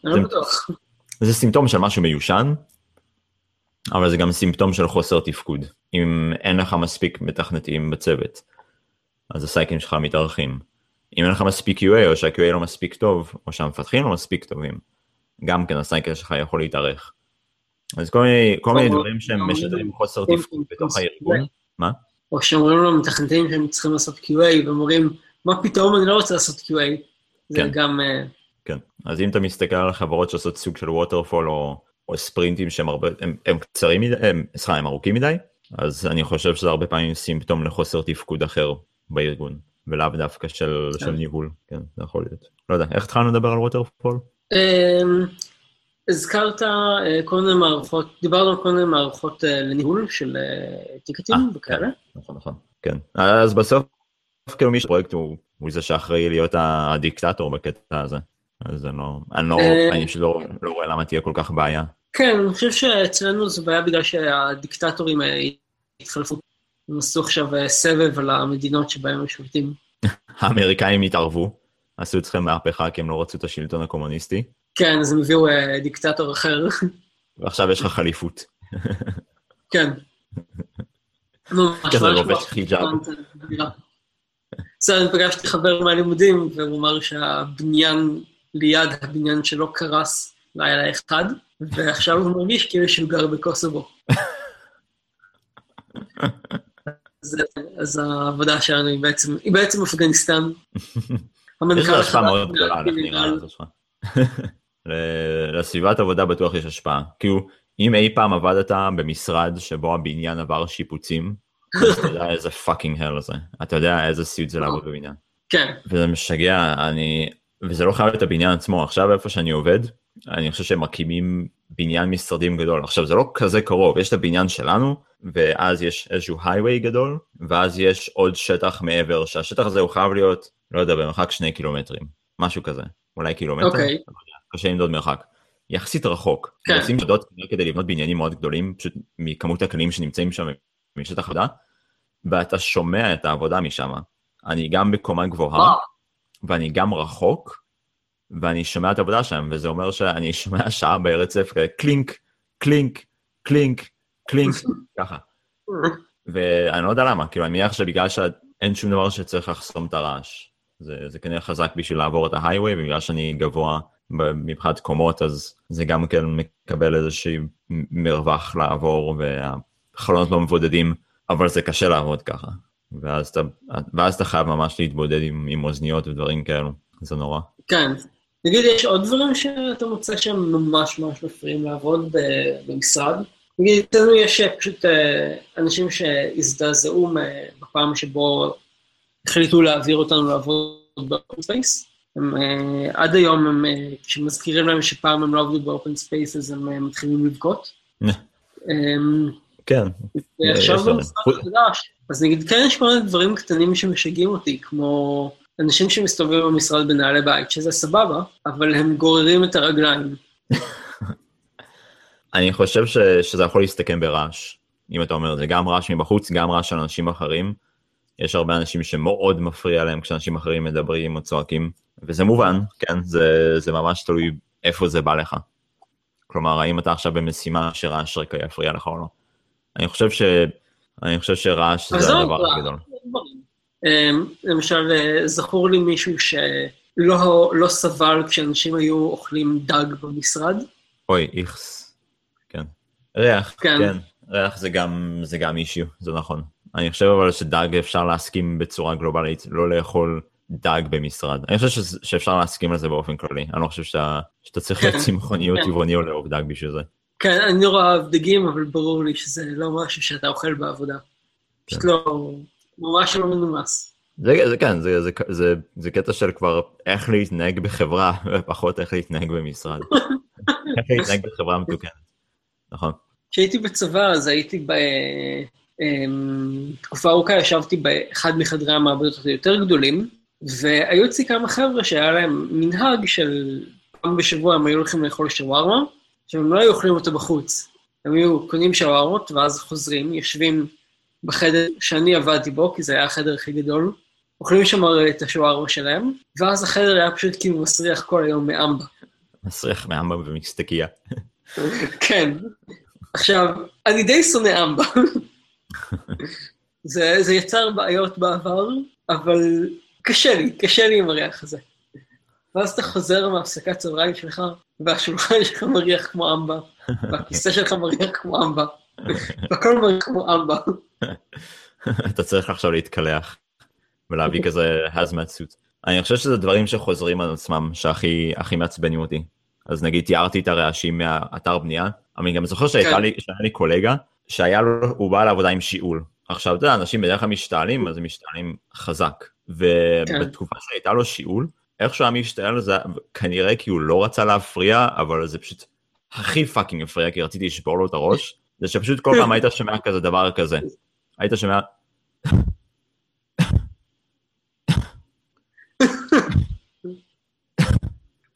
אני לא. זה סימפטום של משהו מיושן, אבל זה גם סימפטום של חוסר תפקוד. אם אין לך מספיק מתכנתים בצוות, אז הסייקלים שלך מתארכים. אם אין לך מספיק QA, או שה-QA לא מספיק טוב, או שהמפתחים לא מספיק טובים, גם כן הסייקל שלך יכול להתארך. אז כל מיני, כל מיני דברים שהם משדרים חוסר תפקוד בתוך הארגון. מה? או שאומרים למתכנתים שהם צריכים לעשות QA, ואומרים, מה פתאום אני לא רוצה לעשות QA. זה כן. גם... אה, כן. אז אם אתה מסתכל על חברות שעושות סוג של ווטרפול או, או ספרינטים שהם הרבה, הם, הם קצרים מדי, הם, סליחה, הם ארוכים מדי, אז אני חושב שזה הרבה פעמים סימפטום לחוסר תפקוד אחר בארגון, ולאו דווקא של, כן. של ניהול, כן, זה יכול להיות. לא יודע, איך התחלנו לדבר על ווטרפול? אמ, הזכרת אה, כל מיני מערכות, דיברנו על כל מיני מערכות אה, לניהול של אה, טיקטים וכאלה. נכון, נכון, כן. אז בסוף, כאילו מי שפרויקט הוא, הוא זה שאחראי להיות הדיקטטור בקטע הזה. אז אני לא, אני לא, אני לא, לא רואה למה תהיה כל כך בעיה. כן, אני חושב שאצלנו זה בעיה בגלל שהדיקטטורים התחלפו. הם עשו עכשיו סבב על המדינות שבהן הם שולטים. האמריקאים התערבו, עשו אצלכם מהפכה כי הם לא רצו את השלטון הקומוניסטי, כן, אז הם הביאו אה, דיקטטור אחר. ועכשיו יש לך חליפות. כן. נו, כזה לובש. חיג'אב. בסדר, אני פגשתי חבר מהלימודים, והוא אמר שהבניין ליד הבניין שלו קרס לילה אחד, ועכשיו הוא מרגיש כאילו שהוא גר בקוסובו. אז, אז העבודה שלנו היא בעצם, היא בעצם אפגניסטן. יש המנכ"ל לה השפעה מאוד גדולה, המינהל- לזה שלך. לסביבת עבודה בטוח יש השפעה. כאילו, אם אי פעם עבדת במשרד שבו הבניין עבר שיפוצים, אז אתה יודע איזה fucking hell זה. אתה יודע איזה סיוט זה לעבוד בבניין. כן, וזה משגע, אני... וזה לא חייב להיות הבניין עצמו, עכשיו איפה שאני עובד, אני חושב שהם מקימים בניין משרדים גדול. עכשיו זה לא כזה קרוב, יש את הבניין שלנו, ואז יש איזשהו הייווי גדול, ואז יש עוד שטח מעבר, שהשטח הזה הוא חייב להיות, לא יודע, במרחק שני קילומטרים, משהו כזה, אולי קילומטר, אוקיי. לא קשה למדוד מרחק. יחסית רחוק, כן. עושים עבודות כדי לבנות בניינים מאוד גדולים, פשוט מכמות הכלים שנמצאים שם משטח עבודה, ואתה שומע את העבודה משם. אני גם בקומה גבוהה, ואני גם רחוק, ואני שומע את העבודה שם, וזה אומר שאני שומע שעה ברצף, כזה clink, clink, clink, clink, ככה. ואני לא יודע למה, כאילו אני מניח שבגלל שאין שום דבר שצריך לחסום את הרעש. זה, זה כנראה חזק בשביל לעבור את ההייווי, ובגלל שאני גבוה מבחינת קומות, אז זה גם כן מקבל איזשהי מרווח לעבור, והחלונות לא מבודדים, אבל זה קשה לעבוד ככה. ואז אתה, ואז אתה חייב ממש להתבודד עם, עם אוזניות ודברים כאלו, זה נורא. כן. נגיד, יש עוד דברים שאתה מוצא שהם ממש ממש מפריעים לעבוד ב- במשרד? נגיד, אצלנו יש אה, פשוט אה, אנשים שהזדעזעו מ- בפעם שבו החליטו להעביר אותנו לעבוד ב open space. הם, אה, עד היום, הם, אה, כשמזכירים להם שפעם הם לא עבדו ב open space, אז הם אה, מתחילים לבכות. אמ, כן, ועכשיו. במשרד החדש, אז נגיד, כן יש כל מיני דברים קטנים שמשגעים אותי, כמו אנשים שמסתובבים במשרד בנעלי בית, שזה סבבה, אבל הם גוררים את הרגליים. אני חושב ש, שזה יכול להסתכם ברעש, אם אתה אומר, זה גם רעש מבחוץ, גם רעש של אנשים אחרים. יש הרבה אנשים שמאוד מפריע להם כשאנשים אחרים מדברים או צועקים, וזה מובן, כן, זה, זה ממש תלוי איפה זה בא לך. כלומר, האם אתה עכשיו במשימה שרעש רקע יפריע לך או לא. אני חושב ש... אני חושב שרעש זה הדבר רעש. הגדול. אמ, למשל, אה, זכור לי מישהו שלא לא סבל כשאנשים היו אוכלים דג במשרד. אוי, איכס. כן. ריח, כן. כן. ריח זה גם, זה גם אישיו, זה נכון. אני חושב אבל שדג אפשר להסכים בצורה גלובלית, לא לאכול דג במשרד. אני חושב שזה- שאפשר להסכים על זה באופן כללי. אני לא חושב שאתה, שאתה צריך להיות כן. צמחוני או כן. טבעוני או לאהוב דג בשביל זה. כן, אני נורא אוהב דגים, אבל ברור לי שזה לא משהו שאתה אוכל בעבודה. פשוט לא, ממש לא מנומס. זה, זה כן, זה, זה, זה, זה קטע של כבר איך להתנהג בחברה, ופחות איך להתנהג במשרד. איך להתנהג בחברה מתוקנת. נכון. כשהייתי בצבא, אז הייתי ב... אמ, תקופה ארוכה ישבתי באחד מחדרי המעבדות היותר גדולים, והיו אצלי כמה חבר'ה שהיה להם מנהג של פעם בשבוע הם היו הולכים לאכול שווארמה, שהם לא היו אוכלים אותה בחוץ. הם היו קונים שווארמות, ואז חוזרים, יושבים בחדר שאני עבדתי בו, כי זה היה החדר הכי גדול, אוכלים שם את השווארמה שלהם, ואז החדר היה פשוט כאילו מסריח כל היום מאמבה. מסריח מאמבה ומסטקיה. כן. עכשיו, אני די שונא אמבה. זה, זה יצר בעיות בעבר, אבל קשה לי, קשה לי עם הריח הזה. ואז אתה חוזר מהפסקת צהריים שלך, והשולחן שלך מריח כמו אמבה, והכיסא שלך מריח כמו אמבה, והכל מריח כמו אמבה. אתה צריך עכשיו להתקלח ולהביא כזה hazmat suit. אני חושב שזה דברים שחוזרים על עצמם שהכי הכי מעצבנים אותי. אז נגיד תיארתי את הרעשים מהאתר בנייה, אני גם זוכר שהייתה כן. לי, שהיה לי קולגה שהיה לו, הוא בא לעבודה עם שיעול. עכשיו אתה יודע, אנשים בדרך כלל משתעלים, אז הם משתעלים חזק. ובתקופה שהייתה לו שיעול, איך שהוא היה משתעל זה כנראה כי הוא לא רצה להפריע, אבל זה פשוט הכי fucking הפריע, כי רציתי לשבור לו את הראש, זה שפשוט כל פעם היית שומע כזה דבר כזה. היית שומע...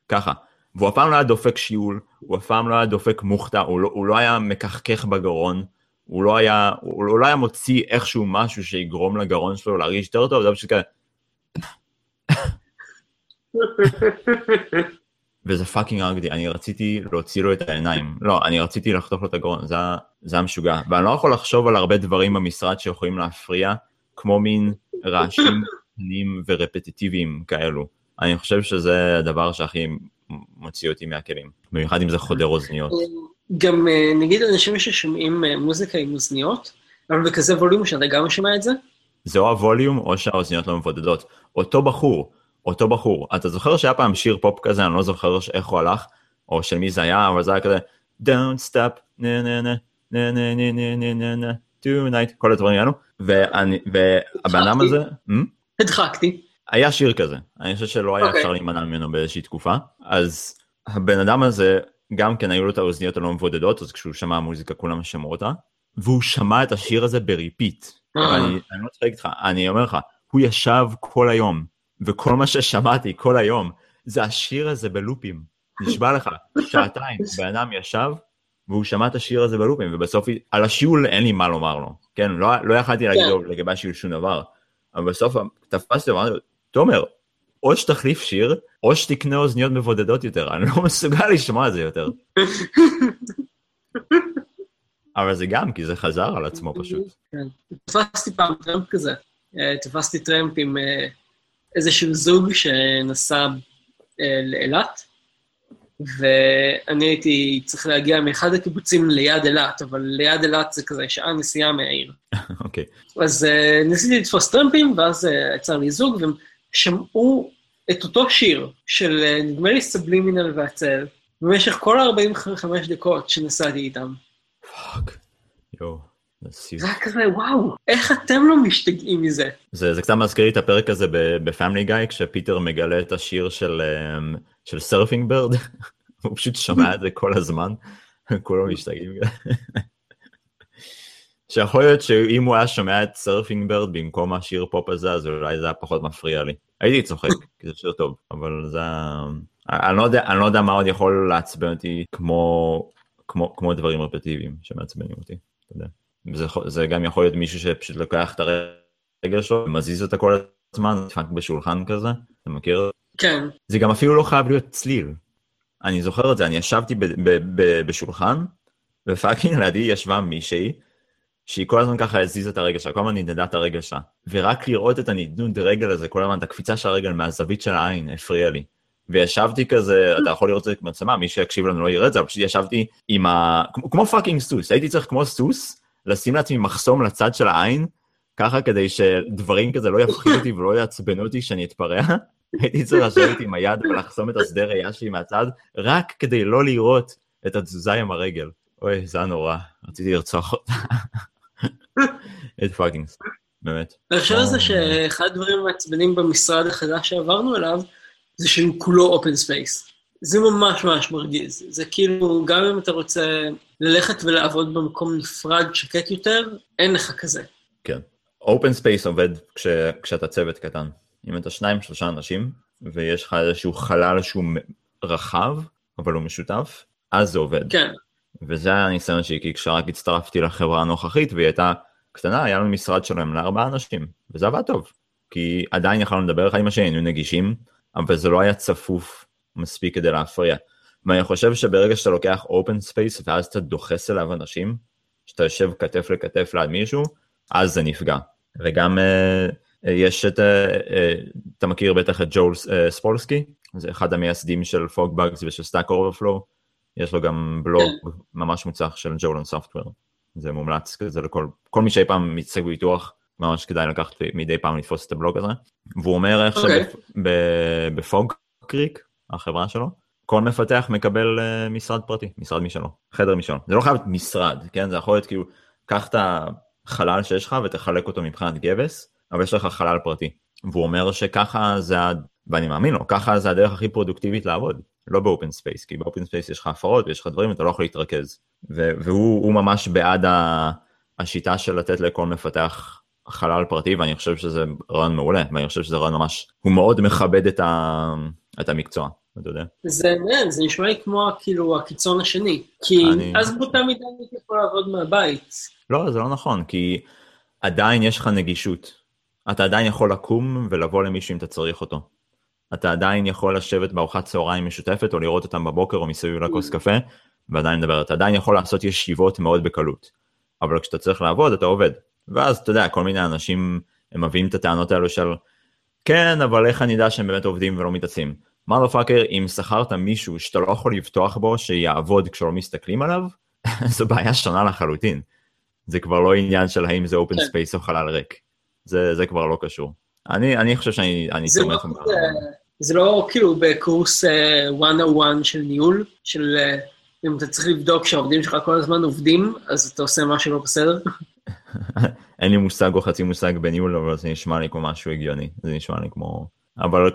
ככה. והוא אף פעם לא היה דופק שיעול, הוא אף פעם לא היה דופק מוכתה, הוא לא, הוא לא היה מכחכך בגרון, הוא לא היה, הוא לא היה מוציא איכשהו משהו שיגרום לגרון שלו להרגיש יותר טוב, זה פשוט כזה... וזה fucking הרג אותי, אני רציתי להוציא לו את העיניים. לא, אני רציתי לחתוך לו את הגרון, זה, היה- זה משוגע. ואני לא יכול לחשוב על הרבה דברים במשרד שיכולים להפריע, כמו מין רעשים קטנים ורפטיטיביים כאלו. אני חושב שזה הדבר שהכי מוציא אותי מהכלים. במיוחד אם זה חודר אוזניות. גם אה, נגיד אנשים ששומעים אה, מוזיקה עם אוזניות, אבל בכזה ווליום שאתה גם שומע את זה, זה או הווליום או שהאוזניות לא מבודדות. אותו בחור, אותו בחור. אתה זוכר שהיה פעם שיר פופ כזה, אני לא זוכר איך הוא הלך, או של מי זה היה, אבל זה היה כזה, Don't stop, נה נה נה, נה נה נה נה נה נה נה, tonight, כל הדברים האלו. והבן אדם הזה, Hmm? הדחקתי. היה שיר כזה, אני חושב שלא היה אוקיי. אפשר להימנע ממנו באיזושהי תקופה, אז הבן אדם הזה, גם כן היו לו את האוזניות הלא מבודדות, אז כשהוא שמע מוזיקה כולם שמעו אותה, והוא שמע את השיר הזה בריפיט. ואני אני לא צוחק איתך, אני אומר לך, הוא ישב כל היום, וכל מה ששמעתי כל היום, זה השיר הזה בלופים. נשבע לך, שעתיים, בן אדם ישב, והוא שמע את השיר הזה בלופים, ובסוף, על השיעול אין לי מה לומר לו, כן? לא, לא יכלתי להגיד כן. לו לגבי השיעול שום דבר, אבל בסוף תפסתי, אמרתי לו, תומר, או שתחליף שיר, או שתקנה אוזניות מבודדות יותר, אני לא מסוגל לשמוע את זה יותר. אבל זה גם, כי זה חזר על עצמו פשוט. כן. תפסתי פעם טרמפ כזה. אה, תפסתי טרמפ עם אה, איזשהו זוג שנסע אה, לאילת, ואני הייתי צריך להגיע מאחד הקיבוצים ליד אילת, אבל ליד אילת זה כזה שעה נסיעה מהעיר. אוקיי. אז ניסיתי לתפוס טרמפים, ואז עצר לי זוג, והם שמעו את אותו שיר של, uh, נדמה לי, סבלימינל והצל, במשך כל ה-45 דקות שנסעתי איתם. Fuck. יואו. זה היה כזה, וואו, איך אתם לא משתגעים מזה? זה, זה קצת מזכיר לי את הפרק הזה ב Family Guy, כשפיטר מגלה את השיר של, אמ, של Surfin' Bird, הוא פשוט שומע את זה כל הזמן, כולם משתגעים. שיכול להיות שאם הוא היה שומע את Surfin' Bird במקום השיר פופ הזה, אז אולי זה היה פחות מפריע לי. הייתי צוחק, כי זה שיר טוב, אבל זה היה... אני לא יודע, אני לא יודע מה עוד יכול לעצבן אותי כמו, כמו, כמו דברים רפטטיביים שמעצבנים אותי, אתה יודע. זה, זה גם יכול להיות מישהו שפשוט לוקח את הרגל שלו ומזיז אותה כל הזמן, נדפק בשולחן כזה, אתה מכיר? כן, זה גם אפילו לא חייב להיות צליל. אני זוכר את זה, אני ישבתי ב- ב- ב- בשולחן, ו fucking לידי ישבה מישהי, שהיא כל הזמן ככה הזיזה את הרגל שלה, כל הזמן נדנדה את הרגל שלה. ורק לראות את הנדנוד רגל הזה, כל הזמן, את הקפיצה של הרגל מהזווית של העין, הפריע לי. וישבתי כזה, אתה יכול לראות את זה במצלמה, מי שיקשיב לנו לא יראה את זה, אבל פשוט ישבתי עם ה... כמו, כמו fucking סוס, הייתי צריך כמו סוס, לשים לעצמי מחסום לצד של העין, ככה כדי שדברים כזה לא יפחידו אותי ולא יעצבנו אותי שאני אתפרע, הייתי צריך לשבת עם היד ולחסום את השדה ראייה שלי מהצד, רק כדי לא לראות את התזוזה עם הרגל. אוי, זה היה נורא, רציתי לרצוח אותה. את fucking, באמת. על זה שאחד הדברים המעצבנים במשרד החדש שעברנו אליו, זה שהוא כולו open space. זה ממש ממש מרגיז. זה כאילו, גם אם אתה רוצה ללכת ולעבוד במקום נפרד, שקט יותר, אין לך כזה. כן. open space עובד כש, כשאתה צוות קטן. אם אתה שניים שלושה אנשים, ויש לך איזשהו חלל שהוא רחב, אבל הוא משותף, אז זה עובד. כן. וזה היה הניסיון שלי, כי כשרק הצטרפתי לחברה הנוכחית והיא הייתה קטנה, היה לנו משרד שלהם לארבעה אנשים, וזה עבד טוב. כי עדיין יכולנו לדבר אחד עם השני, היינו נגישים, אבל זה לא היה צפוף מספיק כדי להפריע. ואני חושב שברגע שאתה לוקח open space ואז אתה דוחס אליו אנשים, שאתה יושב כתף לכתף ליד מישהו, אז זה נפגע. וגם uh, יש את, uh, uh, אתה מכיר בטח את ג'ול ספולסקי, זה אחד המייסדים של FogBugz ושל Stack Overflow, יש לו גם בלוג ממש מוצלח של ג'ולן סופטוור. זה מומלץ כזה לכל כל מי שאי פעם מתעסק בביטוח, ממש כדאי לקחת מדי פעם לתפוס את הבלוג הזה. והוא אומר איך okay. אוקיי. שבפוג קריק, החברה שלו, כל מפתח מקבל uh, משרד פרטי, משרד משלו, חדר משלו. זה לא חייב להיות משרד, כן? זה יכול להיות כאילו, קח את החלל שיש לך ותחלק אותו מבחינת גבס, אבל יש לך חלל פרטי. והוא אומר שככה זה, ואני מאמין לו, ככה זה הדרך הכי פרודוקטיבית לעבוד. לא ב open space, כי ב open space יש לך הפרעות ויש לך דברים, אתה לא יכול להתרכז. והוא ממש בעד ה, השיטה של לתת לכל מפתח חלל פרטי, ואני חושב שזה רעיון מעולה, ואני חושב שזה רעיון ממש, הוא מאוד מכבד את, ה, את המקצוע, אתה יודע. זה מעניין, זה נשמע לי כמו כאילו הקיצון השני, כי אני... אז באותה מידה אני יכול לעבוד מהבית. לא, זה לא נכון, כי עדיין יש לך נגישות. אתה עדיין יכול לקום ולבוא למישהו אם אתה צריך אותו. אתה עדיין יכול לשבת בארוחת צהריים משותפת, או לראות אותם בבוקר או מסביב לכוס קפה, ועדיין לדבר. אתה עדיין יכול לעשות ישיבות מאוד בקלות. אבל כשאתה צריך לעבוד, אתה עובד. ואז, אתה יודע, כל מיני אנשים, הם מביאים את הטענות האלו של, כן, אבל איך אני אדע שהם באמת עובדים ולא מתעצלים? motherfucker, אם שכרת מישהו שאתה לא יכול לבטוח בו, שיעבוד כשלא מסתכלים עליו, זו בעיה שונה לחלוטין. זה כבר לא עניין של האם זה space כן. או חלל ריק. זה, זה כבר לא קשור. אני, אני חושב שאני תומך. לא, זה לא כאילו בקורס uh, 101 של ניהול, של uh, אם אתה צריך לבדוק שהעובדים שלך כל הזמן עובדים, אז אתה עושה משהו לא בסדר. אין לי מושג או חצי מושג בניהול, אבל זה נשמע לי כמו משהו הגיוני, זה נשמע לי כמו... אבל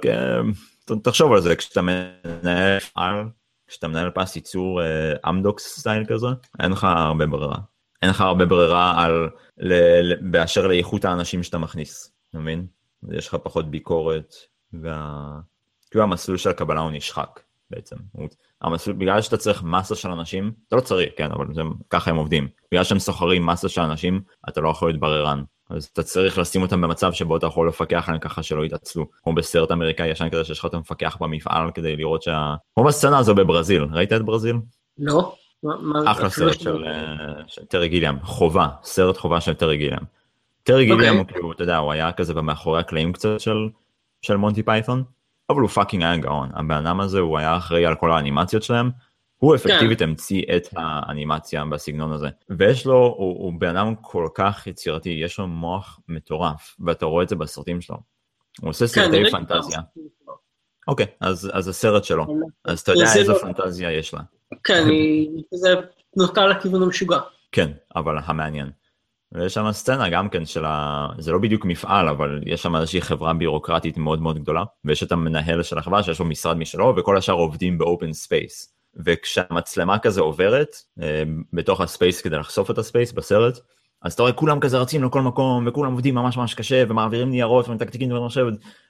תחשוב על זה, כשאתה מנהל על, כשאתה מנהל פס ייצור אמדוקס uh, סטייל כזה, אין לך הרבה ברירה. אין לך הרבה ברירה על, ל, ל, באשר לאיכות האנשים שאתה מכניס, אתה מבין? יש לך פחות ביקורת, וה... כאילו המסלול של הקבלה הוא נשחק בעצם. המסלול, בגלל שאתה צריך מסה של אנשים, אתה לא צריך, כן, אבל זה, ככה הם עובדים. בגלל שהם סוחרים מסה של אנשים, אתה לא יכול להיות בררן. אז אתה צריך לשים אותם במצב שבו אתה יכול לפקח עליהם ככה שלא יתעצלו. כמו בסרט אמריקאי ישן כזה שיש לך את המפקח במפעל כדי לראות שה... כמו בסצנה הזו בברזיל, ראית את ברזיל? לא. אחלה סרט של, אה, של טרי גיליאם, חובה, סרט חובה של טרי גיליאם. טרי גיליאם כאילו, אתה יודע, הוא היה כזה במאחורי הקלעים קצת של של מונטי פייתון, אבל הוא fucking היה גאון. הבן אדם הזה הוא היה אחראי על כל האנימציות שלהם, הוא אפקטיבית כן. המציא את האנימציה בסגנון הזה. ויש לו, הוא, הוא בן אדם כל כך יצירתי, יש לו מוח מטורף, ואתה רואה את זה בסרטים שלו. הוא עושה כן, סרטי פנטזיה. אוקיי, אז, אז הסרט שלו, אז אתה יודע איזה לא... פנטזיה יש לה. כן, זה נוטה לכיוון המשוגע. כן, אבל המעניין. ויש שם סצנה גם כן של ה... זה לא בדיוק מפעל, אבל יש שם איזושהי חברה בירוקרטית מאוד מאוד גדולה, ויש את המנהל של החברה שיש לו משרד משלו, וכל השאר עובדים ב open space. וכשהמצלמה כזה עוברת אה, בתוך ה space כדי לחשוף את ה space בסרט, אז אתה רואה כולם כזה רצים לכל מקום, וכולם עובדים ממש ממש קשה, ומעבירים ניירות ומתקתקים ומחשב,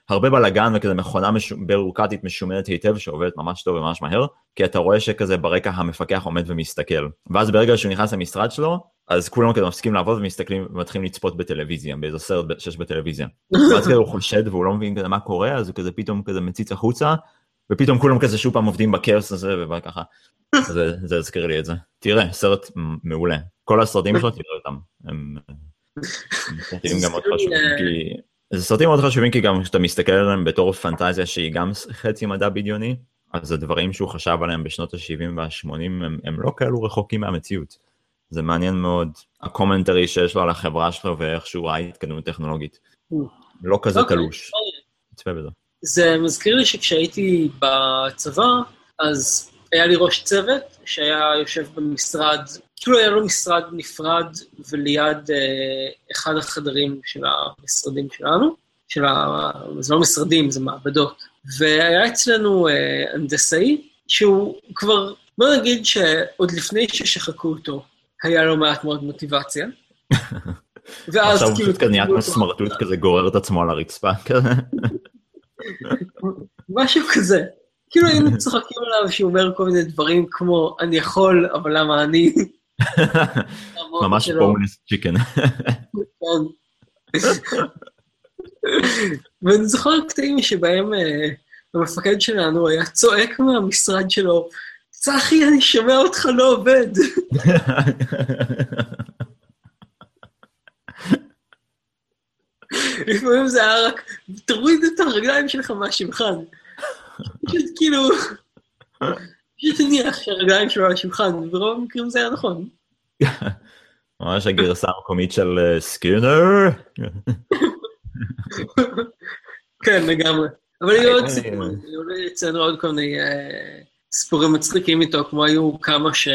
הרבה בלאגן וכזה מכונה מש... בירוקרטית משומנת היטב שעובדת ממש טוב וממש מהר, כי אתה רואה שכזה ברקע המפקח עומד ומסתכל. ואז ברגע שהוא נכנס למשרד שלו, אז כולם כזה מפסיקים לעבוד ומסתכלים ומתחילים לצפות בטלוויזיה, באיזה סרט שיש בטלוויזיה. ואז כזה הוא חושד והוא לא מבין כזה מה קורה, אז הוא כזה פתאום כזה מציץ החוצה, ופתאום כולם כזה שוב פעם עובדים בכאוס הזה וככה. זה, זה הזכיר לי את זה. תראה, סרט מעולה. כל הסרטים שלו, תראה אותם. הם סרטים גם מאוד חשובים, כי... זה סרטים מאוד חשובים, כי גם כשאתה מסתכל עליהם בתור פנטזיה שהיא גם חצי מדע בדיוני, אז הדברים שהוא חשב עליהם בשנות ה-70 וה-80 הם, הם לא כאלו רחוקים מהמציאות. זה מעניין מאוד, הקומנטרי שיש לו על החברה שלו ואיך שהוא ראה התקדמות טכנולוגית. לא כזה אוקיי. תלוש. תצפה בזה. זה מזכיר לי שכשהייתי בצבא, אז היה לי ראש צוות שהיה יושב במשרד, כאילו היה לו משרד נפרד וליד אה, אחד החדרים של המשרדים שלנו, של ה... זה לא משרדים, זה מעבדות. והיה אצלנו אה, הנדסאי, שהוא כבר, בוא נגיד שעוד לפני ששחקו אותו, היה לו מעט מאוד מוטיבציה. ואז עכשיו הוא כאילו... פשוט כזה נהיה. סמרטוט כזה גורר את עצמו על הרצפה כזה. משהו כזה. כאילו היינו צוחקים עליו שהוא אומר כל מיני דברים כמו, אני יכול, אבל למה אני? ממש. בונוס צ'יקן. כן. ואני זוכר קטעים שבהם אה, המפקד שלנו היה צועק מהמשרד שלו, צחי, אני שומע אותך לא עובד. לפעמים זה היה רק, תוריד את הרגליים שלך מהשולחן. פשוט כאילו, פשוט תניח שהרגליים שלו על השולחן, ברוב המקרים זה היה נכון. ממש הגרסה המקומית של אה, סקינר. כן, לגמרי. אבל היו עוד אה, סיפורים, היו אצלנו עוד כל מיני אה, סיפורים מצחיקים איתו, כמו היו כמה ש...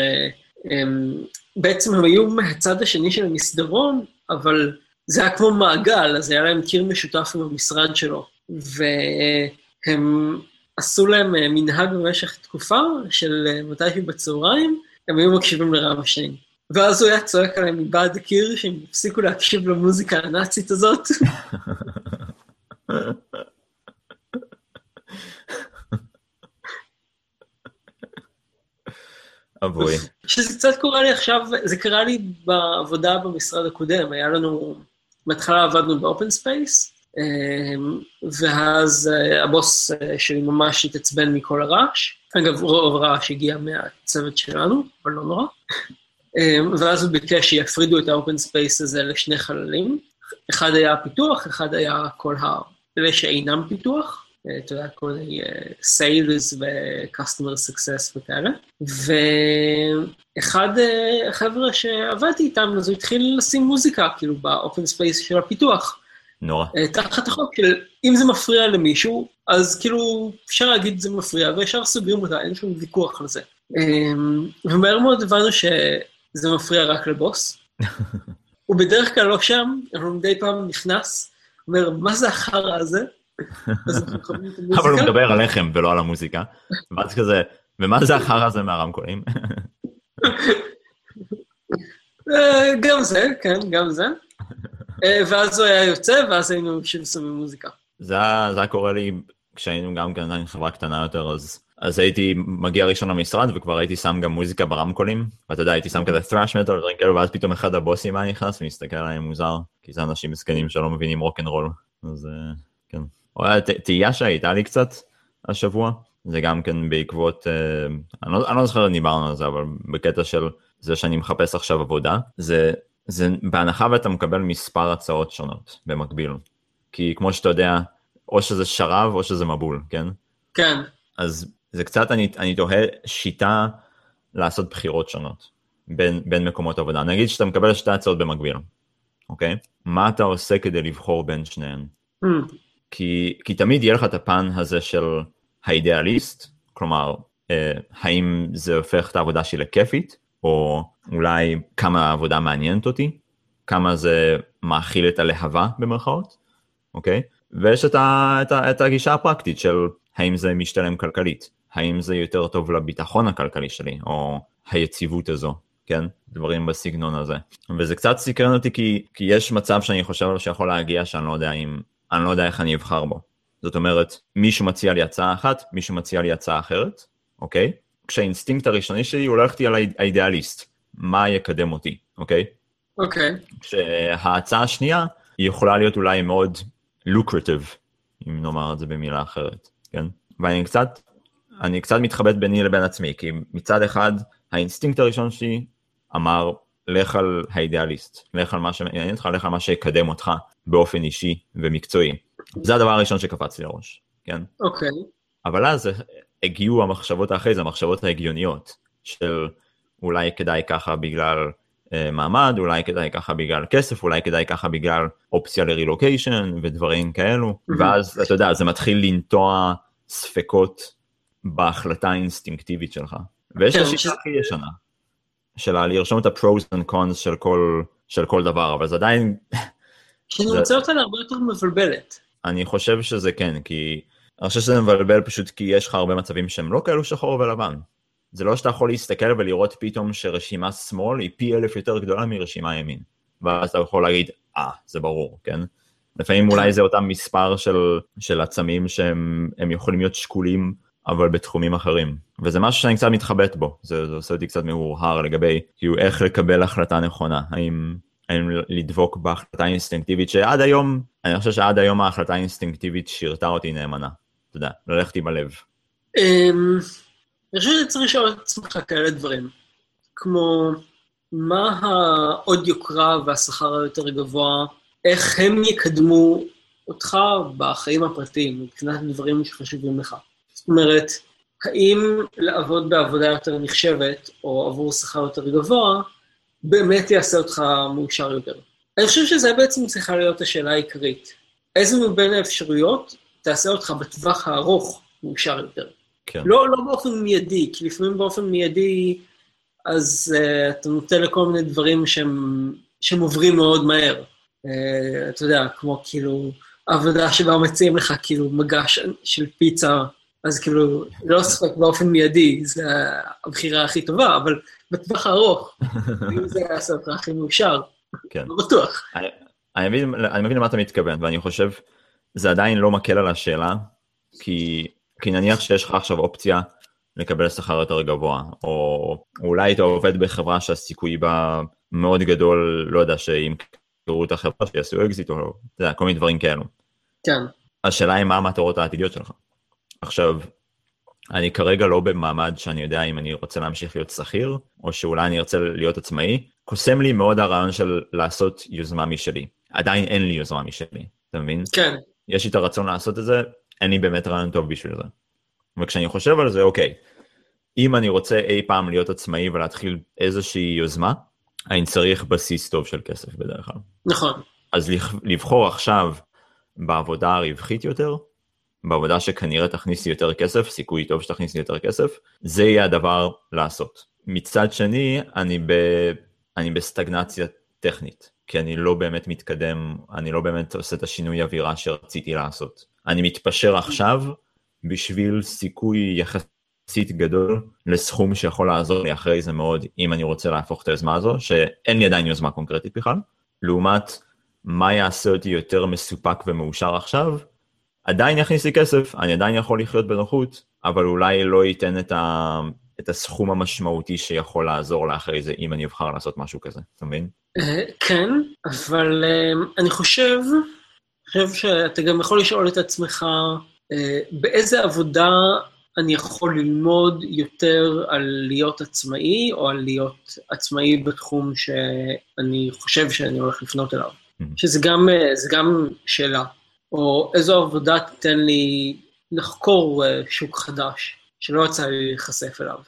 הם, בעצם הם היו מהצד השני של המסדרון, אבל זה היה כמו מעגל, אז היה להם קיר משותף עם המשרד שלו. והם עשו להם אה, מנהג במשך תקופה של אה, מתישהו בצהריים, הם היו מקשיבים לרב השני. ואז הוא היה צועק עליהם מבעד הקיר שהם הפסיקו להקשיב למוזיקה הנאצית הזאת. אבוי. שזה קצת קורה לי עכשיו, זה קרה לי בעבודה במשרד הקודם, היה לנו, בהתחלה עבדנו ב open space, ואז אה, הבוס אה, שלי ממש התעצבן מכל הרעש. אגב, רוב הרעש הגיע מהצוות שלנו, אבל לא נורא. אה, ואז הוא ביקש שיפרידו את ה open space הזה לשני חללים. אחד היה הפיתוח, אחד היה כל ה... אלה שאינם פיתוח. אה, אתה יודע, כל מיני sales ו-customer success וכאלה. ואחד אה, החבר'ה שעבדתי איתם, אז הוא התחיל לשים מוזיקה, כאילו, ב open space של הפיתוח. נורא. אה, תחת החוק של אם זה מפריע למישהו, אז כאילו אפשר להגיד זה מפריע, וישר סוגרים אותה, אין שום ויכוח על זה. אה, ומהר מאוד הבנו שזה מפריע רק לבוס. הוא בדרך כלל לא שם, אבל הוא מדי פעם נכנס, אומר, מה זה החרא הזה? אבל הוא מדבר עליכם ולא על המוזיקה. ואז כזה, ומה זה החרא הזה מהרמקולים? אה, גם זה, כן, גם זה. אה, ואז הוא היה יוצא, ואז היינו שוב שמים מוזיקה. זה היה קורה לי כשהיינו גם כן עדיין חברה קטנה יותר, אז אז הייתי מגיע ראשון למשרד וכבר הייתי שם גם מוזיקה ברמקולים, ואתה יודע, הייתי שם כזה thrash metal ודברים כאלה, ואז פתאום אחד הבוסים היה נכנס ומסתכל עליהם מוזר, כי זה אנשים מסכנים שלא מבינים רוקנרול, אז אה, תהייה שהייתה לי קצת השבוע, זה גם כן בעקבות, אה, אני לא, אני לא זוכר אם דיברנו על זה, אבל בקטע של זה שאני מחפש עכשיו עבודה, זה, זה בהנחה ואתה מקבל מספר הצעות שונות במקביל. כי כמו שאתה יודע, או שזה שרב או שזה מבול, כן? כן, אז זה קצת, אני, אני תוהה שיטה לעשות בחירות שונות בין, בין מקומות עבודה. נגיד שאתה מקבל שתי הצעות במקביל, אוקיי? מה אתה עושה כדי לבחור בין שניהן? Hmm, כי, כי תמיד יהיה לך את הפן הזה של האידיאליסט, כלומר, אה, האם זה הופך את העבודה שלי לכיפית, או אולי כמה העבודה מעניינת אותי, כמה זה מאכיל את הלהבה במרכאות, אוקיי? ויש את, ה, את, ה, את הגישה הפרקטית של האם זה משתלם כלכלית, האם זה יותר טוב לביטחון הכלכלי שלי, או היציבות הזו, כן? דברים בסגנון הזה. וזה קצת סקרן אותי כי, כי יש מצב שאני חושב שיכול להגיע שאני לא יודע אם, אני לא יודע איך אני אבחר בו. זאת אומרת, מישהו מציע לי הצעה אחת, מישהו מציע לי הצעה אחרת, אוקיי? כשהאינסטינקט הראשוני שלי הוא ללכת על האיד- האידיאליסט, מה יקדם אותי, אוקיי? אוקיי. כשההצעה השנייה היא יכולה להיות אולי מאוד lucrative, אם נאמר את זה במילה אחרת, כן? ואני קצת, אני קצת מתחבט ביני לבין עצמי, כי מצד אחד האינסטינקט הראשון שלי אמר, לך על האידיאליסט, לך על מה שמעניין אותך, לך על מה שיקדם אותך באופן אישי ומקצועי. זה הדבר הראשון שקפץ לי לראש, כן? אוקיי. אבל אז הגיעו המחשבות האחרי זה, המחשבות ההגיוניות, של אולי כדאי ככה בגלל אה, מעמד, אולי כדאי ככה בגלל כסף, אולי כדאי ככה בגלל אופציה לרילוקיישן ודברים כאלו, Mhm. ואז אתה יודע, זה מתחיל לנטוע ספקות בהחלטה האינסטינקטיבית שלך. ויש את כן, השיטה שזה- הכי ישנה, של לרשום את ה-pros and cons של כל, של כל דבר, אבל זה עדיין, שאני זה- רוצה אותה להרבה יותר מבלבלת. אני חושב שזה כן, כי אני חושב שזה מבלבל פשוט כי יש לך הרבה מצבים שהם לא כאלו שחור ולבן. זה לא שאתה יכול להסתכל ולראות פתאום שרשימה שמאל היא פי אלף יותר גדולה מרשימה ימין. ואז אתה יכול להגיד, אה, זה ברור, כן? לפעמים אולי זה אותם מספר של, של עצמים שהם הם יכולים להיות שקולים, אבל בתחומים אחרים. וזה משהו שאני קצת מתחבט בו, זה, זה עושה אותי קצת מהורהר לגבי כאילו איך לקבל החלטה נכונה, האם לדבוק בהחלטה אינסטינקטיבית שעד היום, אני חושב שעד היום ההחלטה האינסטינקטיבית שירתה אותי נאמנה. אתה יודע, ללכת עם הלב. אמ, אני חושב שצריך לשאול את עצמך כאלה דברים, כמו מה העוד יוקרה והשכר היותר גבוה, איך הם יקדמו אותך בחיים הפרטיים, מבחינת דברים שחשובים לך. זאת אומרת, האם לעבוד בעבודה יותר נחשבת, או עבור שכר יותר גבוה, באמת יעשה אותך מאושר יותר. אני חושב שזה בעצם צריכה להיות השאלה העיקרית. איזה מבין האפשרויות תעשה אותך בטווח הארוך מאושר יותר? כן. לא, לא באופן מיידי, כי לפעמים באופן מיידי, אז uh, אתה נוטה לכל מיני דברים שהם, שהם עוברים מאוד מהר. Uh, אתה יודע, כמו כאילו עבודה שבה מציעים לך כאילו מגש של פיצה, אז כאילו, לא ספק באופן מיידי, זו הבחירה הכי טובה, אבל בטווח הארוך, אם זה יעשה אותך הכי מאושר, כן. לא בטוח. אני מבין, אני מבין למה אתה מתכוון, ואני חושב, זה עדיין לא מקל על השאלה, כי, כי נניח שיש לך עכשיו אופציה לקבל שכר יותר גבוה, או אולי אתה עובד בחברה שהסיכוי בה מאוד גדול, לא יודע, שימכרו את החברה, שיעשו אקזיט, או אתה יודע, כל מיני דברים כאלו. כן. השאלה היא מה המטרות העתידיות שלך. עכשיו, אני כרגע לא במעמד שאני יודע אם אני רוצה להמשיך להיות שכיר, או שאולי אני ארצה להיות עצמאי. קוסם לי מאוד הרעיון של לעשות יוזמה משלי. עדיין אין לי יוזמה משלי, אתה מבין? כן, יש לי את הרצון לעשות את זה, אין לי באמת רעיון טוב בשביל זה. וכשאני חושב על זה, אוקיי, אם אני רוצה אי פעם להיות עצמאי ולהתחיל איזושהי יוזמה, אני צריך בסיס טוב של כסף בדרך כלל. נכון. אז לבחור עכשיו בעבודה הרווחית יותר, בעבודה שכנראה תכניס לי יותר כסף, סיכוי טוב שתכניס לי יותר כסף, זה יהיה הדבר לעשות. מצד שני, אני, ב, אני בסטגנציה טכנית, כי אני לא באמת מתקדם, אני לא באמת עושה את השינוי אווירה שרציתי לעשות. אני מתפשר עכשיו בשביל סיכוי יחסית גדול לסכום שיכול לעזור לי אחרי זה מאוד, אם אני רוצה להפוך את היוזמה הזו, שאין לי עדיין יוזמה קונקרטית בכלל, לעומת מה יעשה אותי יותר מסופק ומאושר עכשיו, עדיין יכניס לי כסף, אני עדיין יכול לחיות בנוחות, אבל אולי לא ייתן את, ה... את הסכום המשמעותי שיכול לעזור לאחרי זה, אם אני אבחר לעשות משהו כזה, אתה מבין? כן, אבל אני חושב, חושב שאתה גם יכול לשאול את עצמך, באיזה עבודה אני יכול ללמוד יותר על להיות עצמאי, או על להיות עצמאי בתחום שאני חושב שאני הולך לפנות אליו. שזה גם, גם שאלה. או איזו עבודה תיתן לי לחקור שוק חדש, שלא יצא לי להיחשף אליו.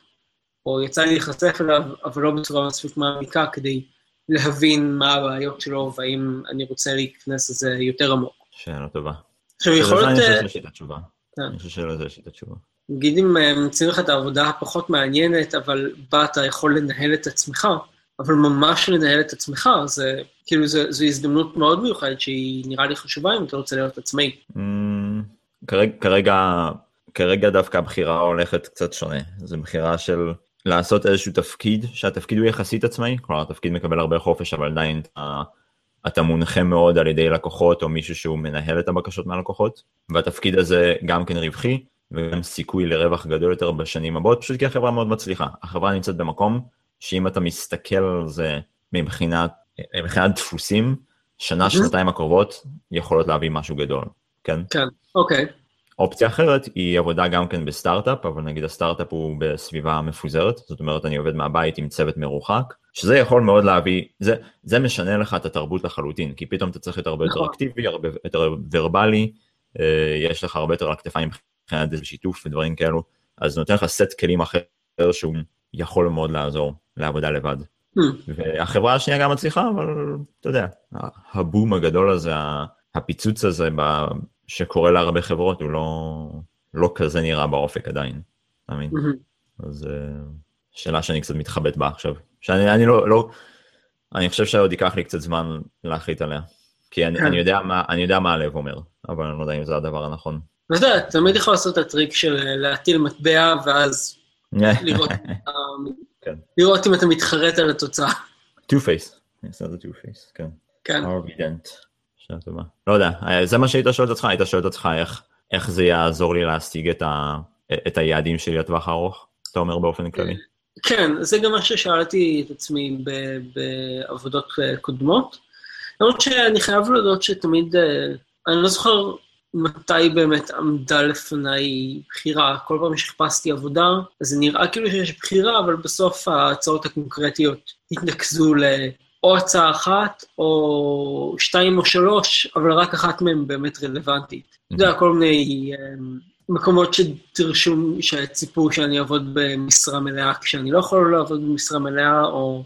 או יצא לי להיחשף אליו, אבל לא בצורה מספיק מעמיקה, כדי להבין מה הבעיות שלו, והאם אני רוצה להיכנס לזה יותר עמוק. שאלה טובה. עכשיו, יכול להיות... אני חושב שיש לי את התשובה. אני חושב שלזה יש לי את התשובה. נגיד אם מציעים לך את העבודה הפחות מעניינת, אבל בה אתה יכול לנהל את עצמך, אבל ממש לנהל את עצמך, זה כאילו זו, זו הזדמנות מאוד מיוחדת שהיא נראה לי חשובה אם אתה רוצה להיות עצמאי. Mm, כרגע, כרגע, כרגע דווקא הבחירה הולכת קצת שונה. זו בחירה של לעשות איזשהו תפקיד, שהתפקיד הוא יחסית עצמאי, כלומר התפקיד מקבל הרבה חופש, אבל עדיין אתה, אתה מונחה מאוד על ידי לקוחות או מישהו שהוא מנהל את הבקשות מהלקוחות, והתפקיד הזה גם כן רווחי, וגם סיכוי לרווח גדול יותר בשנים הבאות, פשוט כי החברה מאוד מצליחה. החברה נמצאת במקום שאם אתה מסתכל על זה מבחינת, מבחינת דפוסים, שנה, שנתיים הקרובות יכולות להביא משהו גדול, כן? כן, אוקיי. אופציה אחרת היא עבודה גם כן בסטארט-אפ, אבל נגיד הסטארט-אפ הוא בסביבה מפוזרת, זאת אומרת אני עובד מהבית עם צוות מרוחק, שזה יכול מאוד להביא, זה, זה משנה לך את התרבות לחלוטין, כי פתאום אתה צריך להיות הרבה יותר אקטיבי, הרבה יותר ורבלי, יש לך הרבה יותר על הכתפיים מבחינת שיתוף ודברים כאלו, אז נותן לך סט כלים אחר שהוא יכול מאוד לעזור לעבודה לבד. Hmm. והחברה השנייה גם מצליחה, אבל אתה יודע, הבום הגדול הזה, הפיצוץ הזה שקורה להרבה חברות, הוא לא, לא כזה נראה באופק עדיין, אתה מבין? Mhm. אז אה, שאלה שאני קצת מתחבט בה עכשיו. שאני אני לא, לא, אני חושב שעוד ייקח לי קצת זמן להחליט עליה. כי אני. אני, יודע מה, אני יודע מה הלב אומר, אבל אני לא יודע אם זה הדבר הנכון. אתה יודע, תמיד יכול לעשות את הטריק של להטיל מטבע, ואז לראות, כן. לראות אם אתה מתחרט על התוצאה. two face, יש לזה two face, כן. כן. הרבי דנט. שאלה טובה. לא יודע, אה, זה מה שהיית שואל את עצמך, היית שואל את עצמך איך, איך זה יעזור לי להשיג את, ה, את היעדים שלי לטווח הארוך, אתה אומר באופן כללי. כן, זה גם מה ששאלתי את עצמי ב- בעבודות אה, קודמות. למרות שאני חייב להודות שתמיד, אה, אני לא זוכר מתי באמת עמדה לפניי בחירה. כל פעם שחיפשתי עבודה, אז זה נראה כאילו שיש בחירה, אבל בסוף ההצעות הקונקרטיות התנקזו ל... או הצעה אחת, או שתיים או שלוש, אבל רק אחת מהן באמת רלוונטית. אתה יודע, כל מיני אה, מקומות שדרשו, שציפו שאני אעבוד במשרה מלאה כשאני לא יכול לעבוד במשרה מלאה, או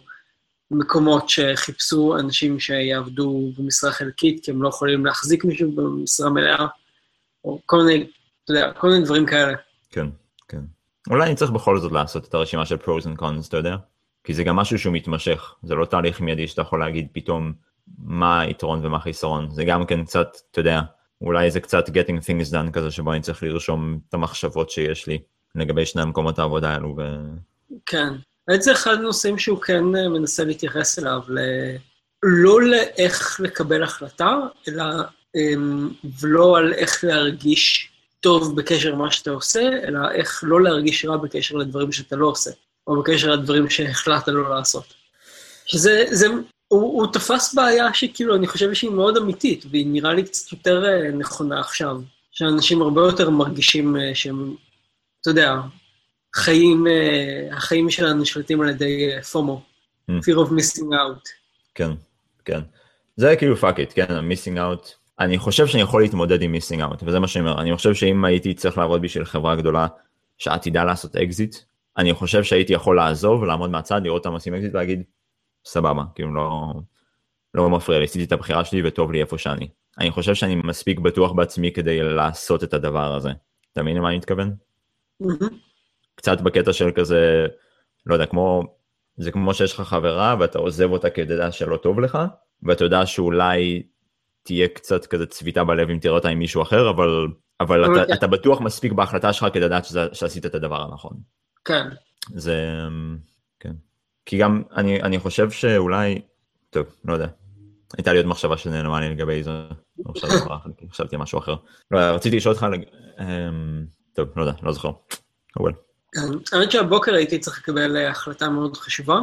מקומות שחיפשו אנשים שיעבדו במשרה חלקית, כי הם לא יכולים להחזיק מישהו במשרה מלאה, או כל מיני, אתה יודע, כל מיני דברים כאלה. כן, כן. אולי אני צריך בכל זאת לעשות את הרשימה של pros and cons, אתה יודע? כי זה גם משהו שהוא מתמשך, זה לא תהליך מיידי שאתה יכול להגיד פתאום מה היתרון ומה החיסרון, זה גם כן קצת, אתה יודע, אולי זה קצת getting things done כזה שבו אני צריך לרשום את המחשבות שיש לי לגבי שני המקומות העבודה האלו, ו... כן. האמת זה אחד הנושאים שהוא כן אה, מנסה להתייחס אליו, ל... לא לאיך לקבל החלטה, אלא אמ, ולא על איך להרגיש טוב בקשר למה שאתה עושה, אלא איך לא להרגיש רע בקשר לדברים שאתה לא עושה, או בקשר לדברים שהחלטת לא לעשות. שזה, זה, הוא, הוא תפס בעיה שכאילו, אני חושב שהיא מאוד אמיתית, והיא נראה לי קצת יותר אה, נכונה עכשיו, שאנשים הרבה יותר מרגישים אה, שהם, אתה יודע, חיים, אה, החיים שלנו נשלטים על ידי אה, FOMO, Mm. fear of missing out. כן, כן. זה כאילו fuck it, כן, missing out. אני חושב שאני יכול להתמודד עם missing out, וזה מה שאני אומר. אני חושב שאם הייתי צריך לעבוד בשביל חברה גדולה שעתידה לעשות אקזיט, אני חושב שהייתי יכול לעזוב, לעמוד מהצד, לראות אותם עושים אקזיט ולהגיד, סבבה, כאילו לא, לא מפריע לי, עשיתי את הבחירה שלי וטוב לי איפה שאני. אני חושב שאני מספיק בטוח בעצמי כדי לעשות את הדבר הזה. אתה מבין למה אני מתכוון? מהמם. קצת בקטע של כזה, לא יודע, כמו, זה כמו שיש לך חברה ואתה עוזב אותה כי אתה יודע שלא טוב לך, ואתה יודע שאולי תהיה קצת כזה צביטה בלב אם תראה אותה עם מישהו אחר, אבל, אבל אתה, כן. אתה בטוח מספיק בהחלטה שלך כדי לדעת שזה, שעשית את הדבר הנכון. כן. זה, כן. כי גם אני, אני חושב שאולי, טוב, לא יודע. הייתה לי עוד מחשבה שנעלמה לי לגבי זה, לא חשבתי משהו אחר. לא, רציתי לשאול אותך, אמ, טוב, לא יודע, לא זוכר. כן. האמת שהבוקר הייתי צריך לקבל אה, החלטה מאוד חשובה,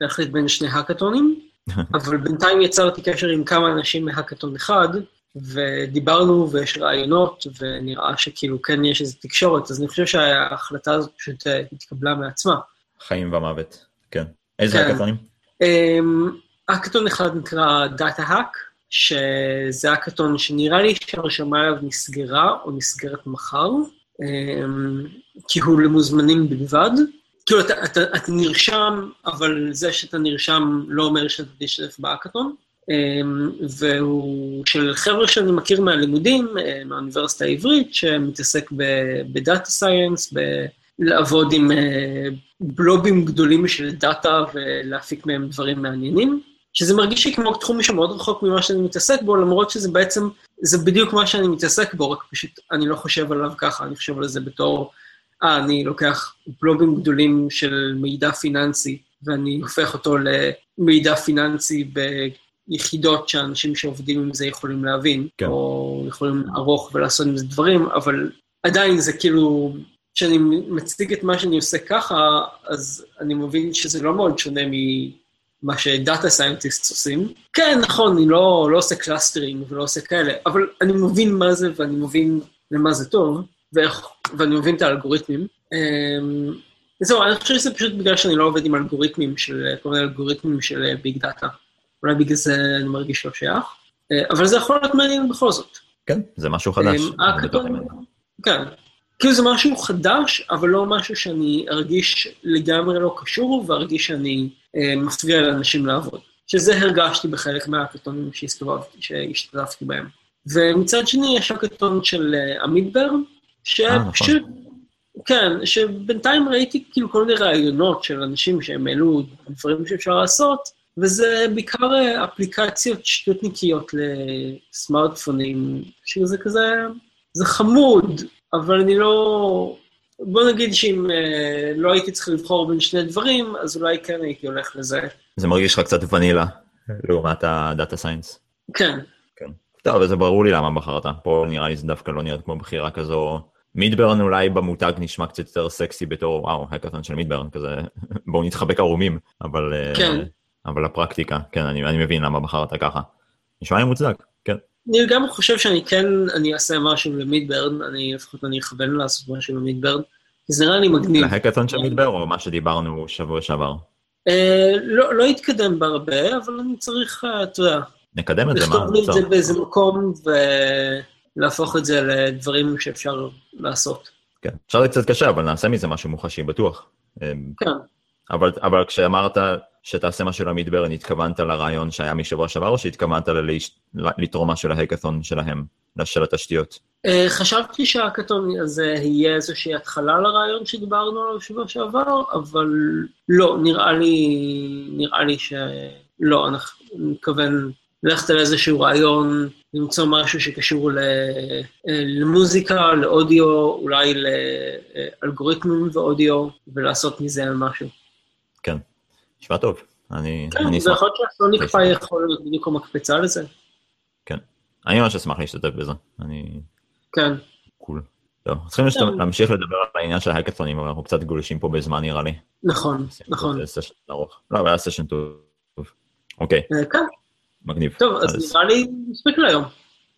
להחליט בין שני האקתונים, אבל בינתיים יצרתי קשר עם כמה אנשים מהאקתון אחד, ודיברנו ויש רעיונות, ונראה שכאילו כן יש איזו תקשורת, אז אני חושב שההחלטה הזאת פשוט אה, התקבלה מעצמה. חיים ומוות, כן. איזה כן. הקטונים? אמ, האקתון אחד נקרא DataHack, שזה האקתון שנראה לי שהרשמה עליו נסגרה או נסגרת מחר, כי הוא למוזמנים בלבד. כאילו, אתה, אתה, אתה נרשם, אבל זה שאתה נרשם לא אומר שאתה תשתתף בהאקתון. אמ, והוא של חבר'ה שאני מכיר מהלימודים, אה, מהאוניברסיטה העברית, שמתעסק ב data science, לעבוד עם אה, בלובים גדולים של דאטה ולהפיק מהם דברים מעניינים, שזה מרגיש לי כמו תחום שמאוד רחוק ממה שאני מתעסק בו, למרות שזה בעצם, זה בדיוק מה שאני מתעסק בו, רק פשוט אני לא חושב עליו ככה, אני חושב על זה בתור, אה, אני לוקח בלובים גדולים של מידע פיננסי, ואני הופך אותו למידע פיננסי ביחידות שאנשים שעובדים עם זה יכולים להבין, כן. או יכולים לערוך ולעשות עם זה דברים, אבל עדיין זה כאילו, כשאני מציג את מה שאני עושה ככה, אז אני מבין שזה לא מאוד שונה ממה ש data scientist עושים. כן, נכון, אני לא, לא עושה קלאסטרים ולא עושה כאלה, אבל אני מבין מה זה ואני מבין למה זה טוב, ואיך, ואני מבין את האלגוריתמים. אמ, זהו, אני חושב שזה פשוט בגלל שאני לא עובד עם אלגוריתמים של, כל מיני אלגוריתמים של אה, big data. אולי בגלל זה אני מרגיש לא שייך, אה, אבל זה יכול להיות מעניין בכל זאת. כן, זה משהו חדש. אמ, האקתון, ממנו. כן. כאילו זה משהו חדש, אבל לא משהו שאני ארגיש לגמרי לא קשור, וארגיש שאני אה, מפריע לאנשים לעבוד. שזה הרגשתי בחלק מההקטונים שהשתתפתי בהם. ומצד שני יש הקטון של אה, עמית ברן, שפשוט, כן, שבינתיים ראיתי כאילו כל מיני רעיונות של אנשים שהם העלו דברים שאפשר לעשות, וזה בעיקר אה, אפליקציות שטותניקיות לסמארטפונים, שזה כזה, זה חמוד, אבל אני לא... בוא נגיד שאם אה, לא הייתי צריך לבחור בין שני דברים, אז אולי כן הייתי הולך לזה. זה מרגיש לך קצת ונילה, לעומת הדאטה סיינס. כן. כן. טוב, וזה ברור לי למה בחרת, פה נראה לי זה דווקא לא נראית כמו בחירה כזו. מידברן אולי במותג נשמע קצת יותר סקסי בתור, וואו, הקטן של מידברן, כזה, בואו נתחבק ערומים, אבל... אה, כן. אבל הפרקטיקה, כן, אני, אני מבין למה בחרת ככה. נשמע לי מוצדק, כן. אני גם חושב שאני כן, אני אעשה משהו למידברן, אני לפחות אני אכוון לעשות משהו למידברן, כי זה נראה לי מגניב. להקאטון של מידברן או מה שדיברנו שבוע שעבר? אה, לא, לא התקדם בהרבה, אבל אני צריך, אה, אתה יודע, נקדם את זה, מה? לכתוב את זה באיזה מקום ולהפוך את זה לדברים שאפשר לעשות. כן, אפשר קצת קשה, אבל נעשה מזה משהו מוחשי, בטוח. אה, כן. אבל, אבל כשאמרת שתעשה משהו למדברן, התכוונת לרעיון שהיה משבוע שעבר, או שהתכוונת. לתרום משהו להקאתון שלהם, של התשתיות? Uh, חשבתי שההקאתון הזה יהיה איזושהי התחלה לרעיון שדיברנו עליו בשבוע שעבר, אבל לא, נראה לי, נראה לי שלא, אני מתכוון ללכת על איזשהו רעיון, למצוא משהו שקשור ל, אה, למוזיקה, לאודיו, אולי לאלגוריתמים ואודיו, ולעשות מזה משהו. כן, נשמע טוב. אני כן, אשמח. כן, ויכול להיות שהסוניק יכול להיות בדיוק המקפצה לזה. כן, אני ממש אשמח להשתתף בזה. אני... כן. קול. טוב, צריכים. להמשיך לדבר על העניין של ההקאטונים, אבל אנחנו קצת גולשים פה בזמן נראה לי. נכון, נכון. זה סשן ארוך. לא, אבל היה סשן טוב. אוקיי. אה, כן. מגניב. טוב, אז נראה לי מספיק להיום.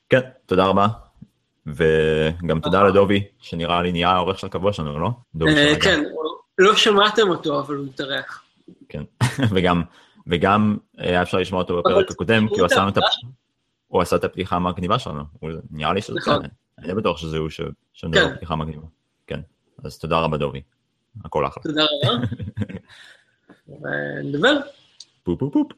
כן, תודה רבה. וגם תודה לדובי, שנראה לי נהיה העורך של הקבוע שלנו, לא? אה, כן, לא שמעתם אותו, אבל הוא התארח. כן, וגם, וגם היה אפשר לשמוע אותו בפרק הקודם, כי הוא עשה את הוא עשה את הפתיחה המגניבה שלנו, נראה לי שזה נכון. אני לא בטוח שזה הוא שמדבר כן. פתיחה מגניבה. כן, אז תודה רבה דובי, הכל אחלה. תודה רבה. ונדבר. פופ פופ פופ.